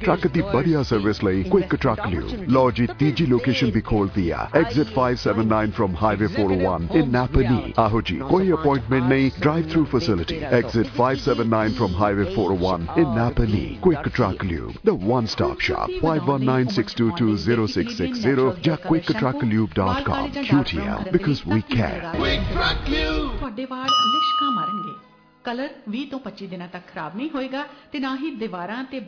Truck ਦੀ ਵਧੀਆ service ਲਈ quick truck ਲਿਓ ਲੋ ਜੀ ਤੀਜੀ ਲੋਕੇਸ਼ਨ ਵੀ ਖੋਲਦੀ ਆ exit 579 from highway 401 in Napanee ਆਹੋ ਜੀ ਕੋਈ ਅਪਾਇੰਟਮੈਂਟ ਨਹੀਂ drive through facility exit 579 from highway 401 in Napanee quick truck lube the one stop shop 5196220660 ਜਾਂ quicktrucklube.com QTL because we care ਤੁਹਾਡੇ ਵਾਲ ਲਿਸ਼ਕਾਂ ਮਾਰਨਗੇ ਕਲਰ 20 ਤੋਂ 25 ਦਿਨਾਂ ਤੱਕ ਖਰਾਬ ਨਹੀਂ ਹੋਏਗਾ ਤੇ ਨਾ ਹੀ ਦੀਵਾਰਾਂ ਤੇ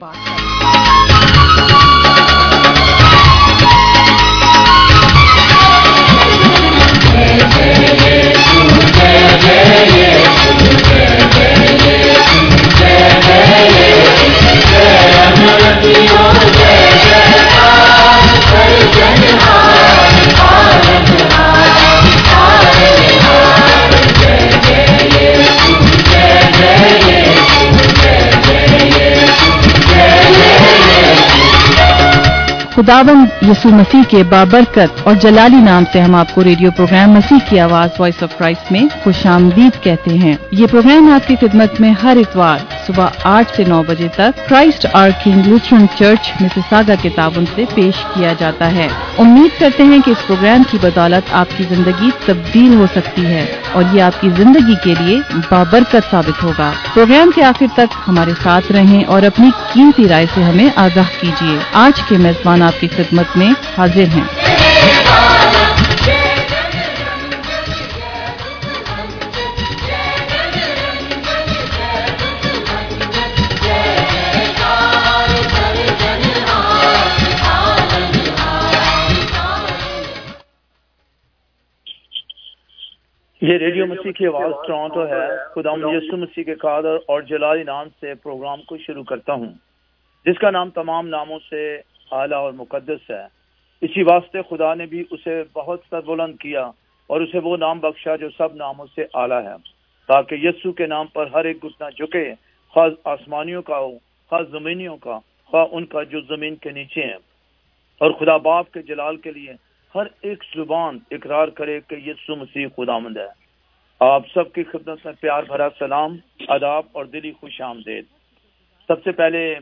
خداون یسو مسیح کے بابرکت اور جلالی نام سے ہم آپ کو ریڈیو پروگرام مسیح کی آواز وائس آف کرائسٹ میں خوش آمدید کہتے ہیں۔ یہ پروگرام آپ کی خدمت میں ہر اتوار صبح آٹھ سے نو بجے تک Christ Our King Lutheran Church Mississauga کے تعاون سے پیش کیا جاتا ہے۔ امید کرتے ہیں کہ اس پروگرام کی بدولت آپ کی زندگی تبدیل ہو سکتی ہے اور یہ آپ کی زندگی کے لیے بابرکت ثابت ہوگا۔ پروگرام کے آخر تک ہمارے ساتھ رہیں اور اپنی قیمتی رائے سے ہمیں آگاہ کیجیے۔ آج کے میزبان آپ کی خدمت میں حاضر ہیں۔ یہ ریڈیو مسیح کی آواز ٹورانٹو ہے۔ خدا یسو مسیح کے قادر اور جلال نام سے پروگرام کو شروع کرتا ہوں، جس کا نام تمام ناموں سے اعلیٰ اور مقدس ہے۔ اسی واسطے خدا نے بھی اسے بہت سر بلند کیا اور اسے وہ نام بخشا جو سب ناموں سے اعلیٰ ہے۔ تاکہ یسو کے نام پر ہر ایک گھٹنا جھکے خاص آسمانیوں کا ہو خاص زمینیوں کا، خواہ ان کا جو زمین کے نیچے ہیں۔ اور خدا باپ کے جلال کے لیے ہر ایک زبان اقرار کرے کہ یسو مسیح خدا مند ہے۔ آپ سب کی خدمت میں پیار بھرا سلام اداب اور دلی خوش آمدید۔ سب سے پہلے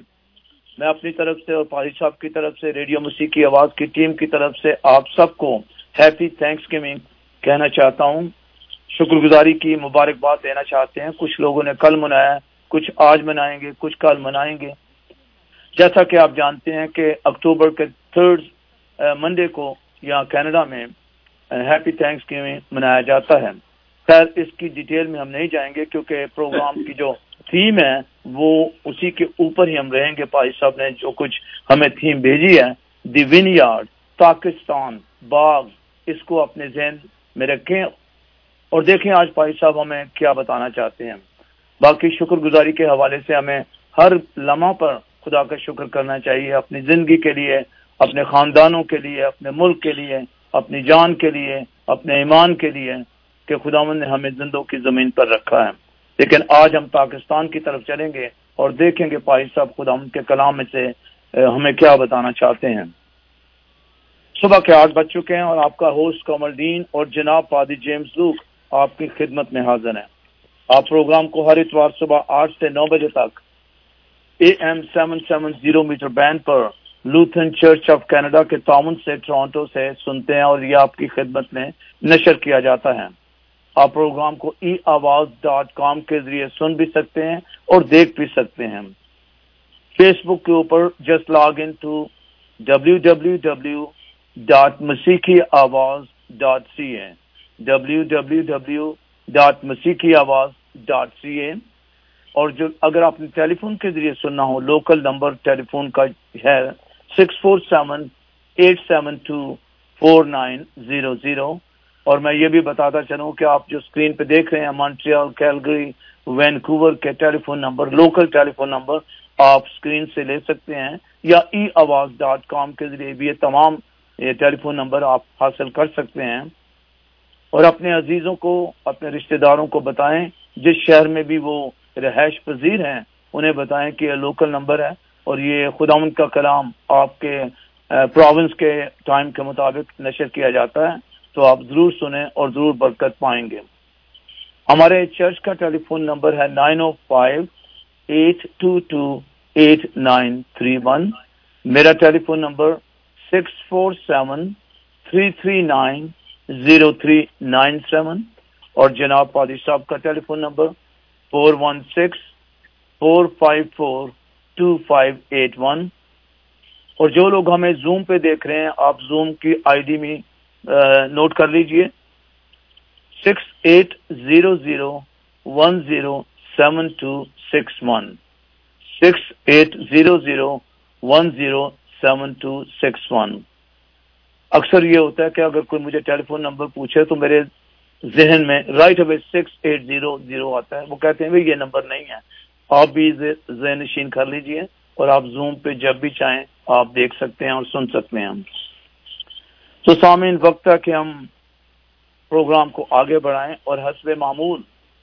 میں اپنی طرف سے اور پاری صاحب کی طرف سے، ریڈیو مسیح کی آواز کی ٹیم کی طرف سے آپ سب کو ہیپی تھینکس گیونگ کہنا چاہتا ہوں۔ شکر گزاری کی مبارکباد دینا چاہتے ہیں۔ کچھ لوگوں نے کل منایا کچھ آج منائیں گے، کچھ کل منائیں گے۔ جیسا کہ آپ جانتے ہیں کہ اکتوبر کے تھرڈ منڈے uh, کو یہاں کینیڈا میں ہیپی تھینکس گیونگ منایا جاتا ہے۔ خیر، اس کی ڈیٹیل میں ہم نہیں جائیں گے کیونکہ پروگرام کی جو تھیم ہے وہ اسی کے اوپر ہی ہم رہیں گے۔ پائی صاحب نے جو کچھ ہمیں تھیم بھیجی ہے، دی ون یارڈ پاکستان، باغ، اس کو اپنے ذہن میں رکھیں۔ اور دیکھیں آج پائی صاحب ہمیں کیا بتانا چاہتے ہیں۔ باقی شکر گزاری کے حوالے سے ہمیں ہر لمحہ پر خدا کا شکر کرنا چاہیے۔ اپنی زندگی کے لیے، اپنے خاندانوں کے لیے، اپنے ملک کے لیے، اپنی جان کے لیے، اپنے ایمان کے لیے کہ خدا نے ہمیں زندوں کی زمین پر رکھا ہے۔ لیکن آج ہم پاکستان کی طرف چلیں گے اور دیکھیں گے پائی صاحب خدا کے کلام میں سے ہمیں کیا بتانا چاہتے ہیں۔ صبح کے آٹھ بج چکے ہیں اور آپ کا ہوسٹ کمل دین اور جناب پادی جیمز لوک آپ کی خدمت میں حاضر ہیں۔ آپ پروگرام کو ہر اتوار صبح آٹھ سے نو بجے تک A M seven seven zero meter band per Lutheran church of Canada کے تعاون سے، ٹورانٹو سے سنتے ہیں اور یہ آپ کی خدمت میں نشر کیا جاتا ہے۔ آپ پروگرام کو ای آواز ڈاٹ کام کے ذریعے سن بھی سکتے ہیں اور دیکھ بھی سکتے ہیں فیس بک کے اوپر just log in to W W W dot Masihi Awaz dot C A W W W dot Masihi Awaz dot سی اے اور جو اگر آپ نے ٹیلی فون کے ذریعے سننا ہو لوکل نمبر ٹیلی فون کا ہے six four seven eight seven two four nine zero zero اور میں یہ بھی بتاتا چلوں کہ آپ جو اسکرین پہ دیکھ رہے ہیں مانٹریال کیلگری، وینکوور کے telephone number, local telephone number, آپ اسکرین سے لے سکتے ہیں یا ای آواز ڈاٹ کام کے ذریعے بھی یہ تمام یہ ٹیلی فون نمبر آپ حاصل کر سکتے ہیں۔ اور اپنے عزیزوں کو، اپنے رشتہ داروں کو بتائیں، جس شہر میں بھی وہ رہائش پذیر ہیں، انہیں بتائیں کہ یہ لوکل نمبر ہے۔ اور یہ خدا کا کلام آپ کے پروونس کے ٹائم کے مطابق نشر کیا جاتا ہے۔ تو آپ ضرور سنیں اور ضرور برکت پائیں گے۔ ہمارے چرچ کا ٹیلی فون نمبر ہے nine O five eight two two eight nine three one. میرا telephone number six four seven three three nine zero three nine seven. اور جناب پادی صاحب کا telephone number four one six four five four two five eight one. اور جو لوگ ہمیں زوم پہ دیکھ رہے ہیں، آپ زوم کی آئی ڈی میں نوٹ کر لیجیے۔ Six eight zero zero one zero seven two six one six eight zero zero one zero seven two six one اکثر یہ ہوتا ہے کہ اگر کوئی مجھے ٹیلی فون نمبر پوچھے تو میرے ذہن میں right away six eight zero zero آتا ہے۔ وہ کہتے ہیں بھائی یہ نمبر نہیں ہے۔ آپ بھی ذہن نشین کر لیجیے اور آپ زوم پہ جب بھی چاہیں آپ دیکھ سکتے ہیں اور سن سکتے ہیں ہم۔ تو سامعین، وقت ہے کہ ہم پروگرام کو آگے بڑھائیں اور حسب معمول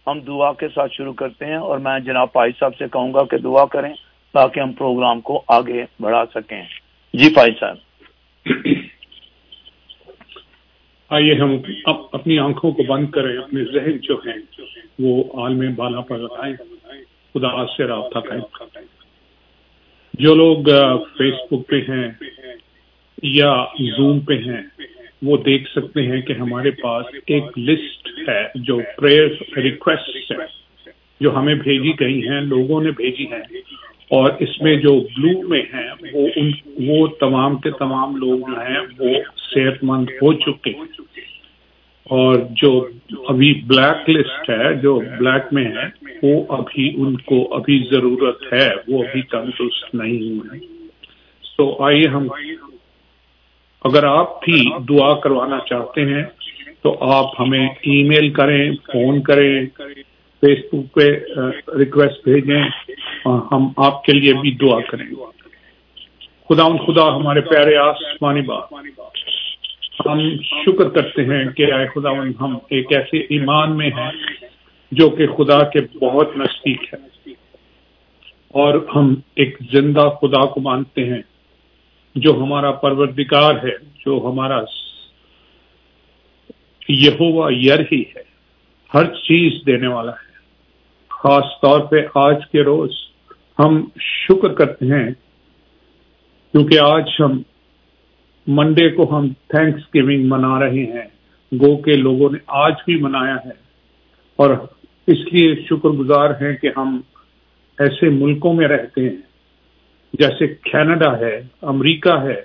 ہم دعا کے ساتھ شروع کرتے ہیں اور میں جناب پائی صاحب سے کہوں گا کہ دعا کریں تاکہ ہم پروگرام کو آگے بڑھا سکیں۔ جی پائی صاحب۔ آئیے ہم اپنی آنکھوں کو بند کریں، اپنے ذہن جو ہیں، وہ عالم بالا پر لگائیں۔ خدا سے رابطہ کریں۔ جو لوگ فیس بک پہ ہیں یا زوم پہ ہیں، وہ دیکھ سکتے ہیں کہ ہمارے پاس ایک لسٹ ہے جو پریئر ریکویسٹ ہے جو ہمیں بھیجی گئی ہیں، لوگوں نے بھیجی ہیں۔ اور اس میں جو بلو میں ہیں، وہ ان، وہ تمام کے تمام لوگ جو ہیں، وہ صحت مند ہو چکے ہیں۔ اور جو ابھی بلیک لسٹ ہے، جو بلیک میں ہے، وہ ابھی ان کو ابھی ضرورت ہے، وہ ابھی تندرست نہیں ہوئے تو آئیے ہم اگر آپ بھی دعا کروانا چاہتے ہیں تو آپ ہمیں ای میل کریں، فون کریں، فیس بک پہ ریکویسٹ بھیجیں ہم آپ کے لیے بھی دعا کریں۔ خدا ان خدا ہمارے پیارے آسمانی بات ہم شکر کرتے ہیں کہ آئے خدا ہم ایک ایسے ایمان میں ہیں جو کہ خدا کے بہت نزدیک ہے۔ اور ہم ایک زندہ خدا کو مانتے ہیں۔ جو ہمارا پروردگار ہے، جو ہمارا یہوا یر ہی ہے، ہر چیز دینے والا ہے۔ خاص طور پہ آج کے روز ہم شکر کرتے ہیں، کیونکہ آج ہم منڈے کو ہم تھینکس گیونگ منا رہے ہیں۔ گو کے لوگوں نے آج بھی منایا ہے۔ اور اس لیے شکر گزار ہیں کہ ہم ایسے ملکوں میں رہتے ہیں۔ جیسے کینیڈا ہے، امریکہ ہے،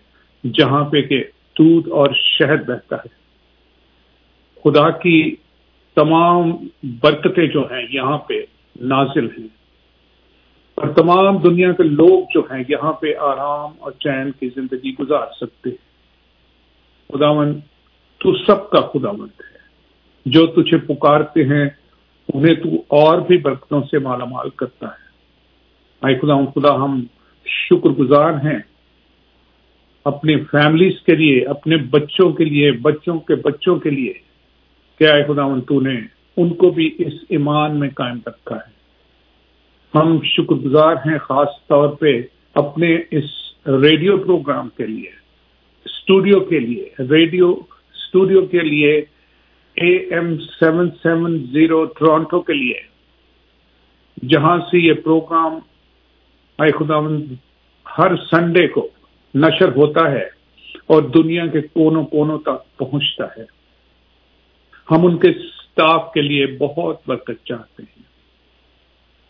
جہاں پہ کہ دودھ اور شہد بہتا ہے۔ خدا کی تمام برکتیں جو ہیں یہاں پہ نازل ہیں۔ اور تمام دنیا کے لوگ جو ہیں یہاں پہ آرام اور چین کی زندگی گزار سکتے ہیں۔ خداون تو سب کا خداون ہے۔ جو تجھے پکارتے ہیں، انہیں تو اور بھی برکتوں سے مالا مال کرتا ہے۔ آئی خدا خدا ہم شکر گزار ہیں اپنے فیملیز کے لیے، اپنے بچوں کے لیے، بچوں کے بچوں کے لیے کیا ہے خدا تو نے ان کو بھی اس ایمان میں قائم رکھا ہے۔ ہم شکر گزار ہیں خاص طور پہ اپنے اس ریڈیو پروگرام کے لیے، اسٹوڈیو کے لیے، ریڈیو اسٹوڈیو کے لیے A M seven seven zero Toronto کے لیے، جہاں سے یہ پروگرام آئے خدا ہر سنڈے کو نشر ہوتا ہے اور دنیا کے کونوں کونوں تک پہنچتا ہے۔ ہم ان کے اسٹاف کے لیے بہت برکت چاہتے ہیں۔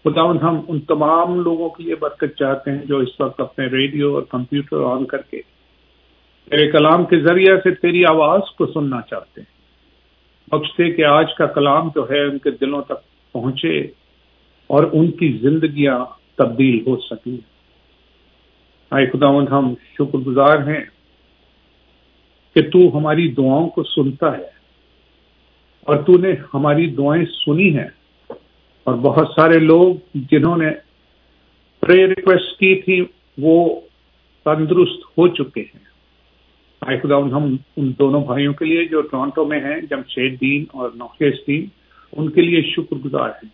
خداون ہم ان تمام لوگوں کے لیے برکت چاہتے ہیں جو اس وقت اپنے ریڈیو اور کمپیوٹر آن کر کے تیرے کلام کے ذریعے سے تیری آواز کو سننا چاہتے ہیں۔ بخشتے کہ آج کا کلام جو ہے ان کے دلوں تک پہنچے اور ان کی زندگیاں تبدیل ہو سکیں آئے خدا ہم شکر گزار ہیں کہ تو ہماری دعاؤں کو سنتا ہے اور تو نے ہماری دعائیں سنی ہیں۔ اور بہت سارے لوگ جنہوں نے پرے ریکویسٹ کی تھی، وہ تندرست ہو چکے ہیں۔ آئی خدا ہم ان دونوں بھائیوں کے لیے جو ٹورانٹو میں ہیں جمشید دین اور نوخیش دین ان کے لیے شکر گزار ہیں۔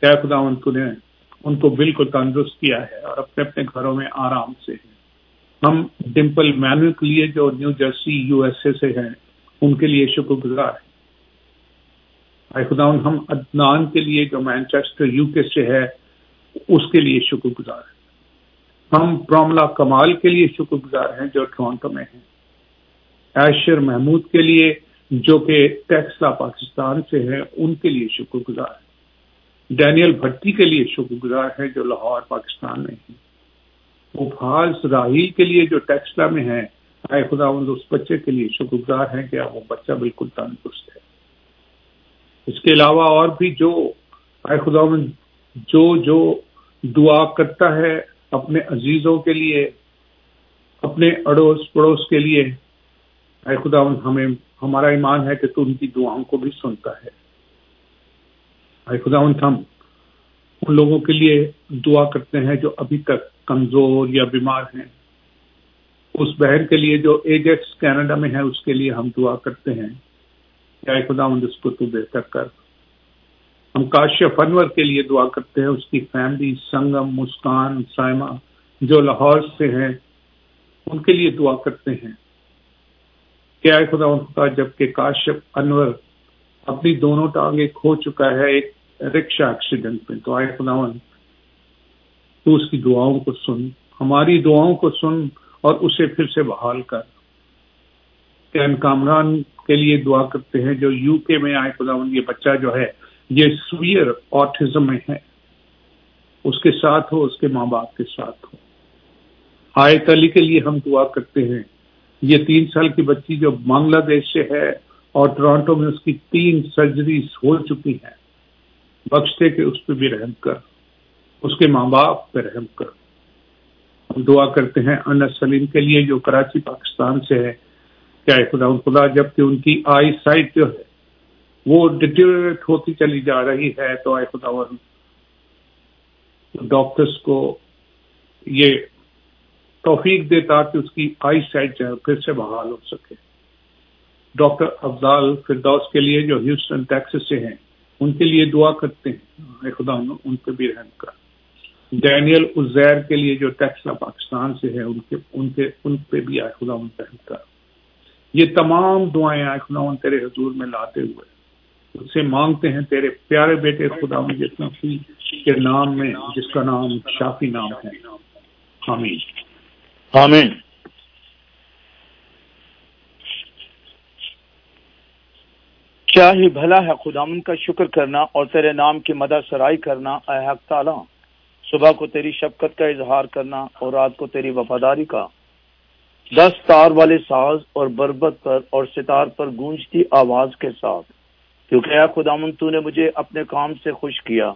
کیا خدا ان نے ان کو بالکل تندرست کیا ہے اور اپنے اپنے گھروں میں آرام سے ہیں۔ ہم ڈمپل مینو کے لیے جو New Jersey U S A سے ہیں، ان کے لیے شکر گزار ہیں خدا ہم ادنان کے لیے جو مینچسٹر یو کے سے ہے، اس کے لیے شکر گزار ہیں۔ ہم پروملا کمال کے لیے شکر گزار ہیں جو ٹورانٹو میں ہیں۔ ایشر محمود کے لیے، جو کہ ٹیکسلا پاکستان سے ہیں، ان کے لیے شکر گزار ہیں۔ ڈینیل بھٹی کے لیے شکر گزار ہے جو لاہور، پاکستان میں ہیں۔ وہ راہیل کے لیے جو ٹیکسلا میں ہے آئے خدا اس بچے کے لیے شکر گزار ہیں کہ وہ بچہ بالکل تندرست ہے۔ اس کے علاوہ اور بھی جو آئے خدا جو جو دعا کرتا ہے اپنے عزیزوں کے لیے، اپنے اڑوس پڑوس کے لیے، اے خدا ہمیں، ہمارا ایمان ہے کہ تو ان کی دعاؤں کو بھی سنتا ہے۔ اے خدا ہم ان لوگوں کے لیے دعا کرتے ہیں جو ابھی تک کمزور یا بیمار ہیں۔ اس بہن کے لیے جو ایجیکس کینیڈا میں ہے، اس کے لیے ہم دعا کرتے ہیں۔ کہ اے خدا اس کو تو بہتر کر۔ ہم کاشف انور کے لیے دعا کرتے ہیں، اس کی فیملی سنگم مسکان سائمہ جو لاہور سے ہیں، ان کے لیے دعا کرتے ہیں۔ کہ آئے خدا، ان کا جبکہ کاشف انور اپنی دونوں ٹانگیں کھو چکا ہے، ایک رکشا ایکسیڈنٹ میں۔ تو آئے تو اس کی دعاؤں کو سن۔ ہماری دعاؤں کو سن اور اسے پھر سے بحال کر۔ کین کامران کے لیے دعا کرتے ہیں جو یو کے میں آئے خدا یہ بچہ جو ہے، یہ سوئر آٹزم میں ہے۔ اس کے ساتھ ہو، اس کے ماں باپ کے ساتھ ہو۔ آئے علی کے لیے ہم دعا کرتے ہیں۔ یہ تین سال کی بچی جو بنگلہ دیش سے ہے اور ٹورانٹو میں اس کی تین سرجریز ہو چکی ہیں۔ بخشتے کہ اس پہ بھی رحم کر، اس کے ماں باپ پہ رحم کر۔ ہم دعا کرتے ہیں انس سلیم کے لیے جو کراچی، پاکستان سے ہے۔ کیا خدا خدا، جبکہ ان کی آئی سائٹ جو ہے، وہ ڈیٹیوریٹ ہوتی چلی جا رہی ہے۔ تو آئے خدا ڈاکٹرس کو یہ توفیق دے تاکہ اس کی آئی سائٹ جو ہے، پھر سے بحال ہو سکے۔ ڈاکٹر افضال فردوس کے لیے جو ہیوسٹن ٹیکسس سے ہیں ان کے لیے دعا کرتے ہیں۔ خدا ان پہ بھی رحم کر۔ ڈینیل ازیر کے لیے جو ٹیکسلا پاکستان سے ہے، ان کے ان کے، ان پہ بھی آئے خدا ان رحم کر۔ یہ تمام دعائیں آئے خدا ان تیرے حضور میں لاتے ہوئے۔ اس سے مانگتے ہیں تیرے پیارے بیٹے خدا جتنا کے نام میں، جس کا نام، شافی نام ہے۔ حامد آمین۔ کیا ہی بھلا ہے خدامن کا شکر کرنا اور تیرے نام کی مدہ سرائی کرنا، اے حق تعالی۔ صبح کو تیری شفقت کا اظہار کرنا اور رات کو تیری وفاداری کا۔ دس تار والے ساز اور بربت پر اور ستار پر گونجتی آواز کے ساتھ۔ کیونکہ اے خدامن تو نے مجھے اپنے کام سے خوش کیا۔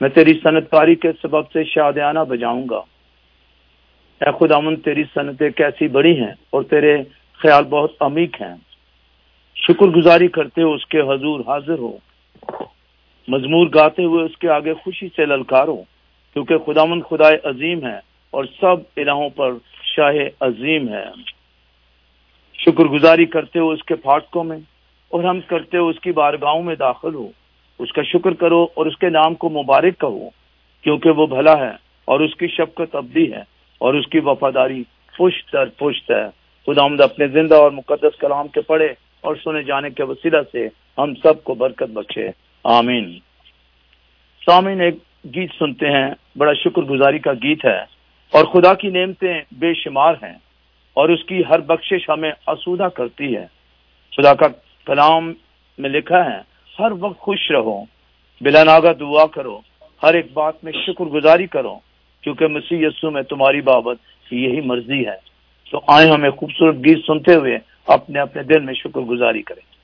میں تیری صنعت کاری کے سبب سے شادیانہ بجاؤں گا۔ اے خداون تیری صنعتیں کیسی بڑی ہیں اور تیرے خیال بہت عمیق ہیں۔ شکر گزاری کرتے ہو اس کے حضور حاضر ہو مضمور گاتے ہوئے اس کے آگے خوشی سے للکارو کیونکہ خداون خدا عظیم ہے اور سب الہوں پر شاہ عظیم ہے شکر گزاری کرتے ہو اس کے پھاٹکوں میں اور ہم کرتے ہو اس کی بارگاہوں میں داخل ہو اس کا شکر کرو اور اس کے نام کو مبارک کہو، کیونکہ وہ بھلا ہے اور اس کی شفقت ابدی ہے اور اس کی وفاداری پشت در پشت ہے۔ خدا آمد اپنے زندہ اور مقدس کلام کے پڑھے اور سنے جانے کے وسیلہ سے ہم سب کو برکت بخشے۔ آمین۔ سامین ایک گیت سنتے ہیں۔ بڑا شکر گزاری کا گیت ہے۔ اور خدا کی نعمتیں بے شمار ہیں۔ اور اس کی ہر بخشش ہمیں اسودہ کرتی ہے۔ خدا کا کلام میں لکھا ہے، ہر وقت خوش رہو۔ بلا ناگا دعا کرو۔ ہر ایک بات میں شکر گزاری کرو۔ کیونکہ مسیح یسو میں تمہاری بابت یہی مرضی ہے۔ تو آئے ہمیں خوبصورت گیت سنتے ہوئے اپنے اپنے دل میں شکر گزاری کریں۔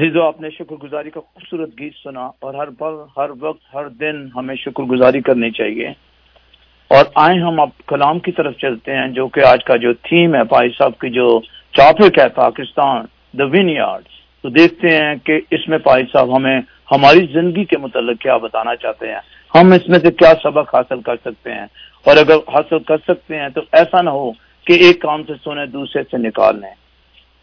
عزیزو، آپ نے شکر گزاری کا خوبصورت گیت سنا اور ہر پل، ہر وقت، ہر دن ہمیں شکر گزاری کرنی چاہیے۔ اور آئیں ہم اب کلام کی طرف چلتے ہیں، جو کہ آج کا جو تھیم ہے، بھائی صاحب کی جو ٹاپک ہے، پاکستان دا ون یارڈ تو دیکھتے ہیں کہ اس میں بھائی صاحب ہمیں ہماری زندگی کے متعلق کیا بتانا چاہتے ہیں۔ ہم اس میں سے کیا سبق حاصل کر سکتے ہیں؟ اور اگر حاصل کر سکتے ہیں تو ایسا نہ ہو کہ ایک کام سے سنیں، دوسرے سے نکال لیں۔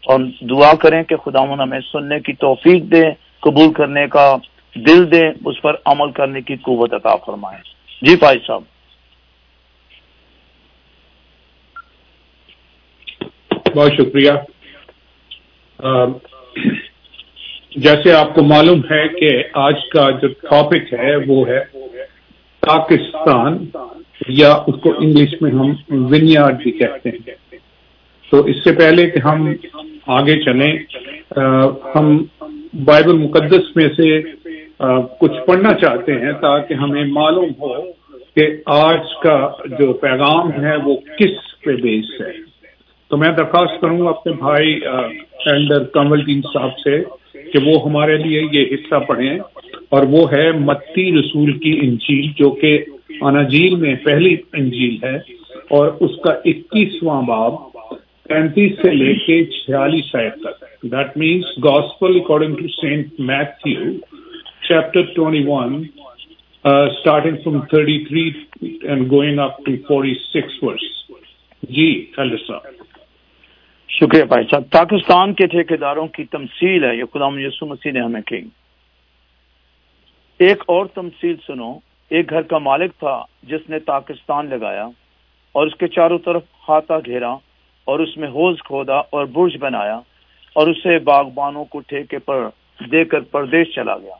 اور دعا کریں کہ خدا ہمیں سننے کی توفیق دے، قبول کرنے کا دل دے، اس پر عمل کرنے کی قوت عطا فرمائے۔ جی بھائی صاحب۔ بہت شکریہ۔ جیسے آپ کو معلوم ہے کہ آج کا جو ٹاپک ہے، وہ ہے پاکستان، یا اس کو انگلش میں ہم ونیارڈ بھی کہتے ہیں۔ تو اس سے پہلے کہ ہم آگے چلیں ہم بائبل مقدس میں سے کچھ پڑھنا چاہتے ہیں تاکہ ہمیں معلوم ہو کہ آج کا جو پیغام ہے وہ کس پہ بیس ہے۔ تو میں درخواست کروں گا اپنے بھائی اینڈر کمل دین صاحب سے کہ وہ ہمارے لیے یہ حصہ پڑھیں۔ اور وہ ہے متی رسول کی انجیل، جو کہ اناجیل میں پہلی انجیل ہے۔ اور اس کا اکیسواں باب پینتیس سے لے کے چھیالیس آئے تک that means gospel according to saint Matthew chapter twenty one starting from thirty three and going up to forty six verse G hello صاحب شکریہ بھائی صاحب۔ پاکستان کے ٹھیکیداروں کی تمثیل ہے، یہ خدا یسو مسیح نے ہمیں کی۔ ایک اور تمثیل سنو۔ ایک گھر کا مالک تھا جس نے پاکستان لگایا اور اس کے چاروں طرف ہاتھا گھیرا۔ اور اس میں ہوز کھودا اور برج بنایا اور اسے باغبانوں کو ٹھیکے پر دے کر پردیش چلا گیا۔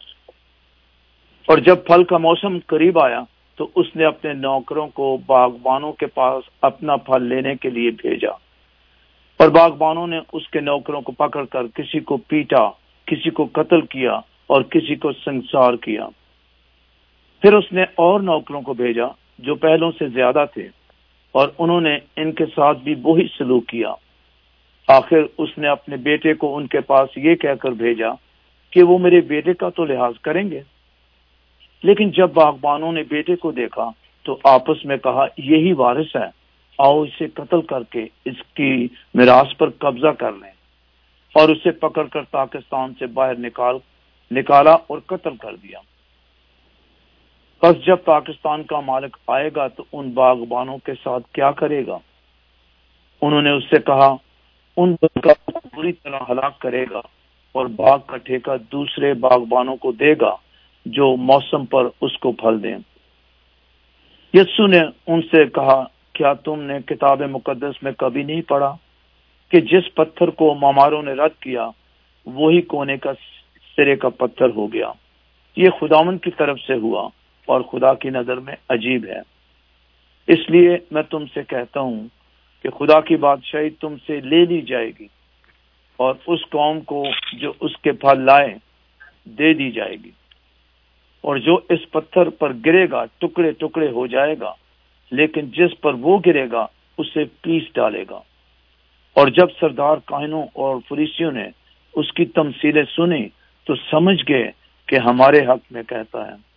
اور جب پھل کا موسم قریب آیا تو اس نے اپنے نوکروں کو باغبانوں کے پاس اپنا پھل لینے کے لیے بھیجا۔ اور باغبانوں نے اس کے نوکروں کو پکڑ کر کسی کو پیٹا، کسی کو قتل کیا اور کسی کو سنسار کیا۔ پھر اس نے اور نوکروں کو بھیجا جو پہلوں سے زیادہ تھے۔ اور انہوں نے ان کے ساتھ بھی وہی سلوک کیا۔ آخر اس نے اپنے بیٹے کو ان کے پاس یہ کہہ کر بھیجا کہ وہ میرے بیٹے کا تو لحاظ کریں گے۔ لیکن جب باغبانوں نے بیٹے کو دیکھا تو آپس میں کہا، یہی وارث ہے، آؤ اسے قتل کر کے اس کی میراث پر قبضہ کر لیں۔ اور اسے پکڑ کر پاکستان سے باہر نکال، نکالا اور قتل کر دیا۔ بس جب پاکستان کا مالک آئے گا تو ان باغبانوں کے ساتھ کیا کرے گا؟ انہوں نے اس سے کہا، ان کا پوری طرح ہلاک کرے گا اور باغ کا ٹھیکہ دوسرے باغبانوں کو دے گا جو موسم پر اس کو پھل دیں۔ یسو نے ان سے کہا، کیا تم نے کتاب مقدس میں کبھی نہیں پڑھا کہ جس پتھر کو ماماروں نے رد کیا، وہی کونے کا سرے کا پتھر ہو گیا؟ یہ خداون کی طرف سے ہوا۔ اور خدا کی نظر میں عجیب ہے۔ اس لیے میں تم سے کہتا ہوں کہ خدا کی بادشاہی تم سے لے لی جائے گی اور اس قوم کو جو اس کے پھل لائے دے دی جائے گی۔ اور جو اس پتھر پر گرے گا، ٹکڑے ٹکڑے ہو جائے گا، لیکن جس پر وہ گرے گا، اسے پیس ڈالے گا۔ اور جب سردار کائنوں اور فریسیوں نے اس کی تمثیلیں سنی تو سمجھ گئے کہ ہمارے حق میں کہتا ہے۔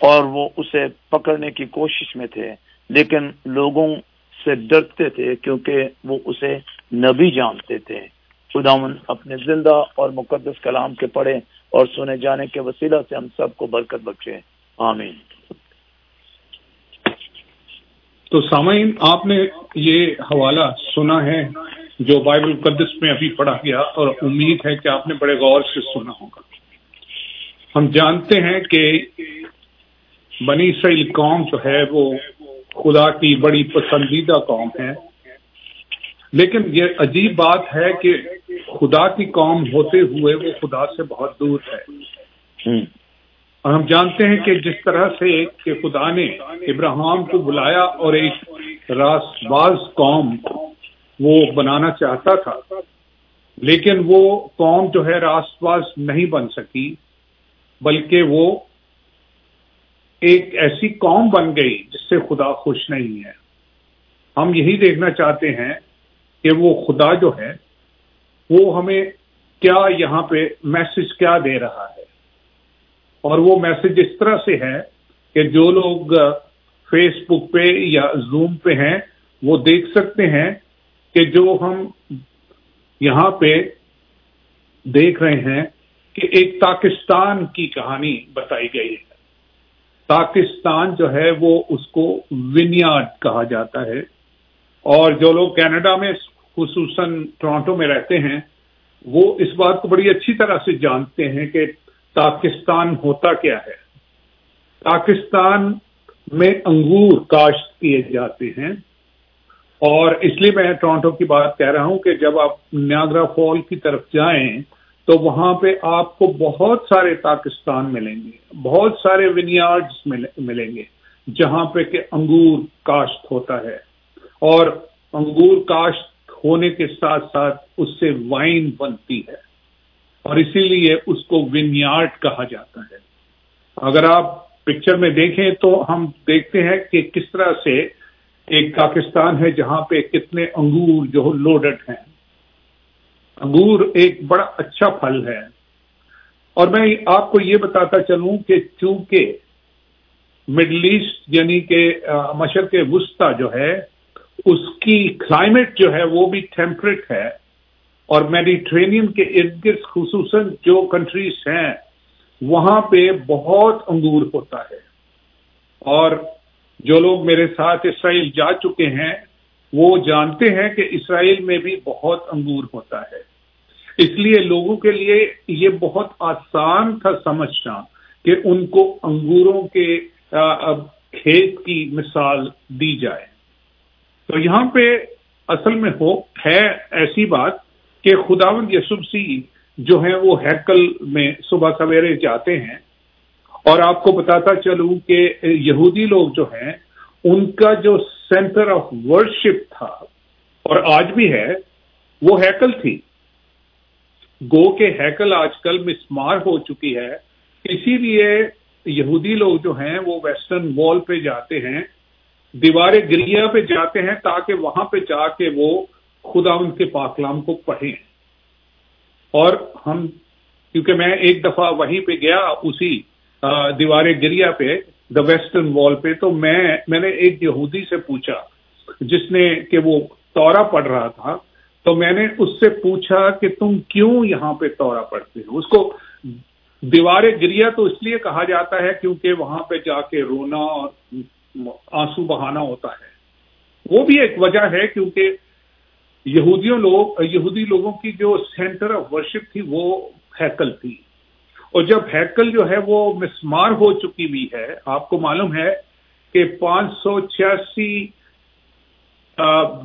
اور وہ اسے پکڑنے کی کوشش میں تھے، لیکن لوگوں سے ڈرتے تھے کیونکہ وہ اسے نبی جانتے تھے۔ خداون اپنے زندہ اور مقدس کلام کے پڑھے اور سنے جانے کے وسیلہ سے ہم سب کو برکت بخشے۔ آمین۔ تو سامعین، آپ نے یہ حوالہ سنا ہے جو بائبل مقدس میں ابھی پڑھا گیا اور امید ہے کہ آپ نے بڑے غور سے سنا ہوگا۔ ہم جانتے ہیں کہ بنی اسرائیل قوم جو ہے وہ خدا کی بڑی پسندیدہ قوم ہے۔ لیکن یہ عجیب بات ہے کہ خدا کی قوم ہوتے ہوئے وہ خدا سے بہت دور ہے۔ اور ہم جانتے ہیں کہ جس طرح سے کہ خدا نے ابراہم کو بلایا اور ایک راس باز قوم وہ بنانا چاہتا تھا لیکن وہ قوم جو ہے راس باز نہیں بن سکی بلکہ وہ ایک ایسی قوم بن گئی جس سے خدا خوش نہیں ہے۔ ہم یہی دیکھنا چاہتے ہیں کہ وہ خدا جو ہے، وہ ہمیں کیا یہاں پہ میسج کیا دے رہا ہے۔ اور وہ میسج اس طرح سے ہے کہ جو لوگ فیس بک پہ یا زوم پہ ہیں، وہ دیکھ سکتے ہیں کہ جو ہم یہاں پہ دیکھ رہے ہیں کہ ایک پاکستان کی کہانی بتائی گئی ہے۔ پاکستان جو ہے وہ اس کو ونیارڈ کہا جاتا ہے۔ اور جو لوگ کینیڈا میں خصوصاً ٹورانٹو میں رہتے ہیں، وہ اس بات کو بڑی اچھی طرح سے جانتے ہیں کہ پاکستان ہوتا کیا ہے۔ پاکستان میں انگور کاشت کیے جاتے ہیں۔ اور اس لیے میں ٹورانٹو کی بات کہہ رہا ہوں کہ جب آپ نیاگرا فال کی طرف جائیں تو وہاں پہ آپ کو بہت سارے پاکستان ملیں گے، بہت سارے ونیارڈز ملیں گے، جہاں پہ کہ انگور کاشت ہوتا ہے۔ اور انگور کاشت ہونے کے ساتھ ساتھ اس سے وائن بنتی ہے۔ اور اسی لیے اس کو ونیارڈ کہا جاتا ہے۔ اگر آپ پکچر میں دیکھیں تو ہم دیکھتے ہیں کہ کس طرح سے ایک پاکستان ہے جہاں پہ کتنے انگور جو لوڈڈ ہیں۔ انگور ایک بڑا اچھا پھل ہے۔ اور میں آپ کو یہ بتاتا چلوں کہ چونکہ مڈل ایسٹ یعنی کہ مشرق وسطی جو ہے، اس کی کلائمیٹ جو ہے وہ بھی ٹیمپریٹ ہے۔ اور میڈیٹرینین کے ارد گرد، خصوصاً جو کنٹریز ہیں، وہاں پہ بہت انگور ہوتا ہے۔ اور جو لوگ میرے ساتھ اسرائیل جا چکے ہیں وہ جانتے ہیں کہ اسرائیل میں بھی بہت انگور ہوتا ہے۔ اس لیے لوگوں کے لیے یہ بہت آسان تھا سمجھنا کہ ان کو انگوروں کے کھیت کی مثال دی جائے۔ تو یہاں پہ اصل میں ہو، ہے ایسی بات کہ خداوند یسبسی جو ہیں وہ ہیکل میں صبح سویرے جاتے ہیں۔ اور آپ کو بتاتا چلوں کہ یہودی لوگ جو ہیں، ان کا جو سینٹر آف ورشپ تھا اور آج بھی ہے، وہ ہیکل تھی۔ گو کے ہیکل آج کل مسمار ہو چکی ہے۔ اسی لیے یہودی لوگ جو ہیں، وہ ویسٹرن وال پہ جاتے ہیں، دیوار گریا پہ جاتے ہیں تاکہ وہاں پہ جا کے وہ خدا ان کے پاکلام کو پڑھیں۔ اور ہم، کیونکہ میں ایک دفعہ وہیں پہ گیا، اسی دیوار گریا پہ دا ویسٹرن وال پہ تو میں میں نے ایک یہودی سے پوچھا، جس نے کہ وہ تورا پڑھ رہا تھا، تو میں نے اس سے پوچھا کہ تم کیوں یہاں پہ تورا پڑھتے ہو؟ اس کو دیواریں گریا تو اس لیے کہا جاتا ہے کیونکہ وہاں پہ جا کے رونا اور آنسو بہانا ہوتا ہے۔ وہ بھی ایک وجہ ہے کیونکہ یہودیوں لوگ، یہودی لوگوں کی جو سینٹر آف ورشپ تھی وہ ہیکل تھی۔ اور جب ہیکل جو ہے وہ مسمار ہو چکی بھی ہے، آپ کو معلوم ہے کہ پانچ سو چھیاسی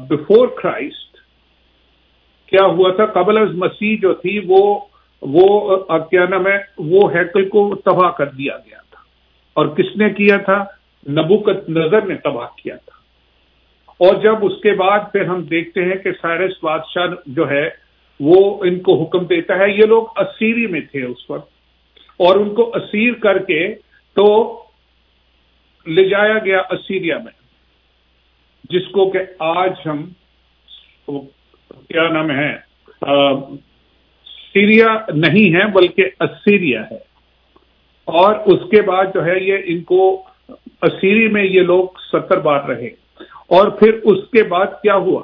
بفور کرائسٹ کیا ہوا تھا؟ قبل از مسیح جو تھی، وہ وہ کیا نام ہے، وہ ہیکل کو تباہ کر دیا گیا تھا۔ اور کس نے کیا تھا؟ نبوکت نظر نے تباہ کیا تھا۔ اور جب اس کے بعد پھر ہم دیکھتے ہیں کہ سائرس بادشاہ جو ہے، وہ ان کو حکم دیتا ہے۔ یہ لوگ اسیری میں تھے اس وقت۔ اور ان کو اسیر کر کے تو لے جایا گیا اسیریا میں، جس کو کہ آج ہم کیا نام ہے سیریا نہیں ہے بلکہ اسیریا ہے۔ اور اس کے بعد جو ہے یہ ان کو اسیری میں یہ لوگ ستر بار رہے۔ اور پھر اس کے بعد کیا ہوا؟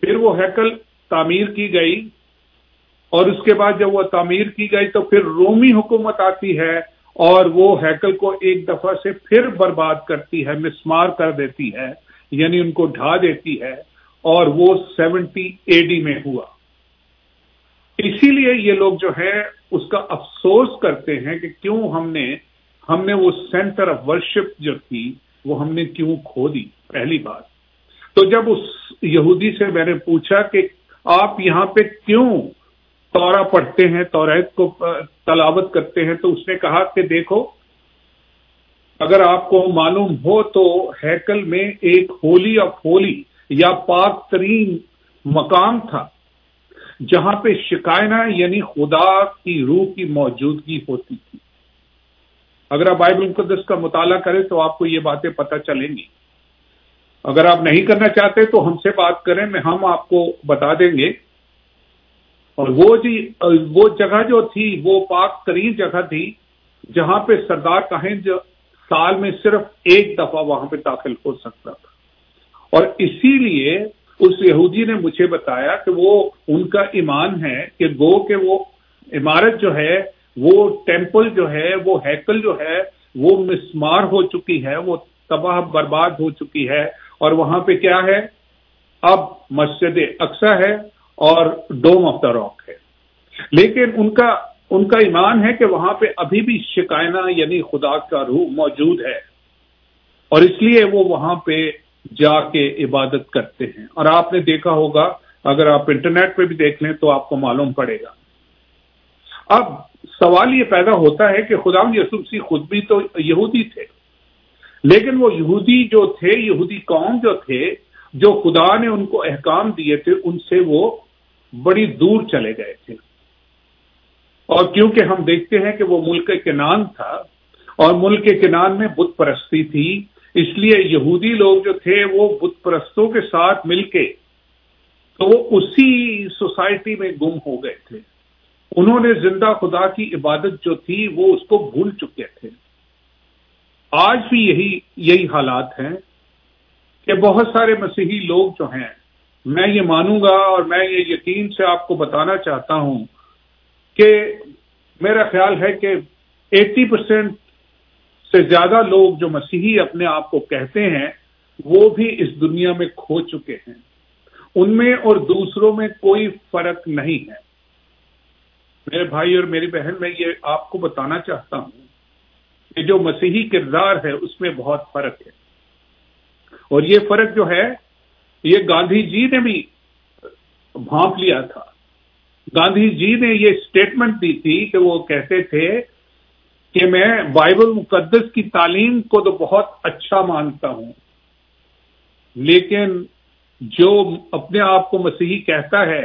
پھر وہ ہیکل تعمیر کی گئی۔ اور اس کے بعد جب وہ تعمیر کی گئی تو پھر رومی حکومت آتی ہے اور وہ ہیکل کو ایک دفعہ سے پھر برباد کرتی ہے، مسمار کر دیتی ہے یعنی ان کو ڈھا دیتی ہے اور وہ سیونٹی اے ڈی میں ہوا۔ اسی لیے یہ لوگ جو ہے اس کا افسوس کرتے ہیں کہ کیوں ہم نے ہم نے وہ سینٹر آف ورشپ جو تھی، وہ ہم نے کیوں کھو دی؟ پہلی بات۔ تو جب اس یہودی سے میں نے پوچھا کہ آپ یہاں پہ کیوں تورا پڑھتے ہیں توریت کو تلاوت کرتے ہیں۔ تو اس نے کہا کہ دیکھو، اگر آپ کو معلوم ہو تو ہیکل میں ایک ہولی آف ہولی یا پاک ترین مقام تھا، جہاں پہ شکائنا یعنی خدا کی روح کی موجودگی ہوتی تھی۔ اگر آپ بائبل مقدس کا مطالعہ کریں تو آپ کو یہ باتیں پتہ چلیں گی۔ اگر آپ نہیں کرنا چاہتے تو ہم سے بات کریں، میں ہم آپ کو بتا دیں گے۔ اور وہ جی وہ جگہ جو تھی، وہ پاک ترین جگہ تھی، جہاں پہ سردار کہیں جو سال میں صرف ایک دفعہ وہاں پہ داخل ہو سکتا تھا۔ اور اسی لیے اس یہودی نے مجھے بتایا کہ وہ ان کا ایمان ہے کہ گو کہ وہ عمارت جو ہے، وہ ٹیمپل جو ہے، وہ ہیکل جو ہے، وہ مسمار ہو چکی ہے، وہ تباہ برباد ہو چکی ہے۔ اور وہاں پہ کیا ہے؟ اب مسجد اقسا ہے۔ اور ڈوم آف دا راک ہے۔ لیکن ان کا ان کا ایمان ہے کہ وہاں پہ ابھی بھی شکائنا یعنی خدا کا روح موجود ہے۔ اور اس لیے وہ وہاں پہ جا کے عبادت کرتے ہیں۔ اور آپ نے دیکھا ہوگا، اگر آپ انٹرنیٹ پہ بھی دیکھ لیں تو آپ کو معلوم پڑے گا۔ اب سوال یہ پیدا ہوتا ہے کہ خدا یسوسی خود بھی تو یہودی تھے۔ لیکن وہ یہودی جو تھے، یہودی قوم جو تھے، جو خدا نے ان کو احکام دیے تھے، ان سے وہ بڑی دور چلے گئے تھے۔ اور کیونکہ ہم دیکھتے ہیں کہ وہ ملک کنان تھا اور ملک کنان میں بت پرستی تھی، اس لیے یہودی لوگ جو تھے وہ بت پرستوں کے ساتھ مل کے تو وہ اسی سوسائٹی میں گم ہو گئے تھے۔ انہوں نے زندہ خدا کی عبادت جو تھی وہ اس کو بھول چکے تھے۔ آج بھی یہی یہی حالات ہیں کہ بہت سارے مسیحی لوگ جو ہیں میں یہ مانوں گا اور میں یہ یقین سے آپ کو بتانا چاہتا ہوں کہ میرا خیال ہے کہ ایٹی پرسینٹ سے زیادہ لوگ جو مسیحی اپنے آپ کو کہتے ہیں، وہ بھی اس دنیا میں کھو چکے ہیں۔ ان میں اور دوسروں میں کوئی فرق نہیں ہے۔ میرے بھائی اور میری بہن، میں یہ آپ کو بتانا چاہتا ہوں کہ جو مسیحی کردار ہے، اس میں بہت فرق ہے۔ اور یہ فرق جو ہے یہ گاندھی جی نے بھی بھانپ لیا تھا۔ گاندھی جی نے یہ اسٹیٹمنٹ دی تھی کہ وہ کہتے تھے کہ میں بائبل مقدس کی تعلیم کو تو بہت اچھا مانتا ہوں، لیکن جو اپنے آپ کو مسیحی کہتا ہے،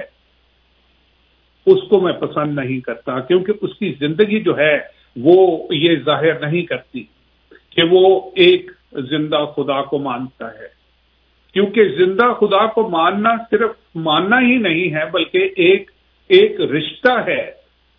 اس کو میں پسند نہیں کرتا، کیونکہ اس کی زندگی جو ہے وہ یہ ظاہر نہیں کرتی کہ وہ ایک زندہ خدا کو مانتا ہے۔ کیونکہ زندہ خدا کو ماننا صرف ماننا ہی نہیں ہے، بلکہ ایک ایک رشتہ ہے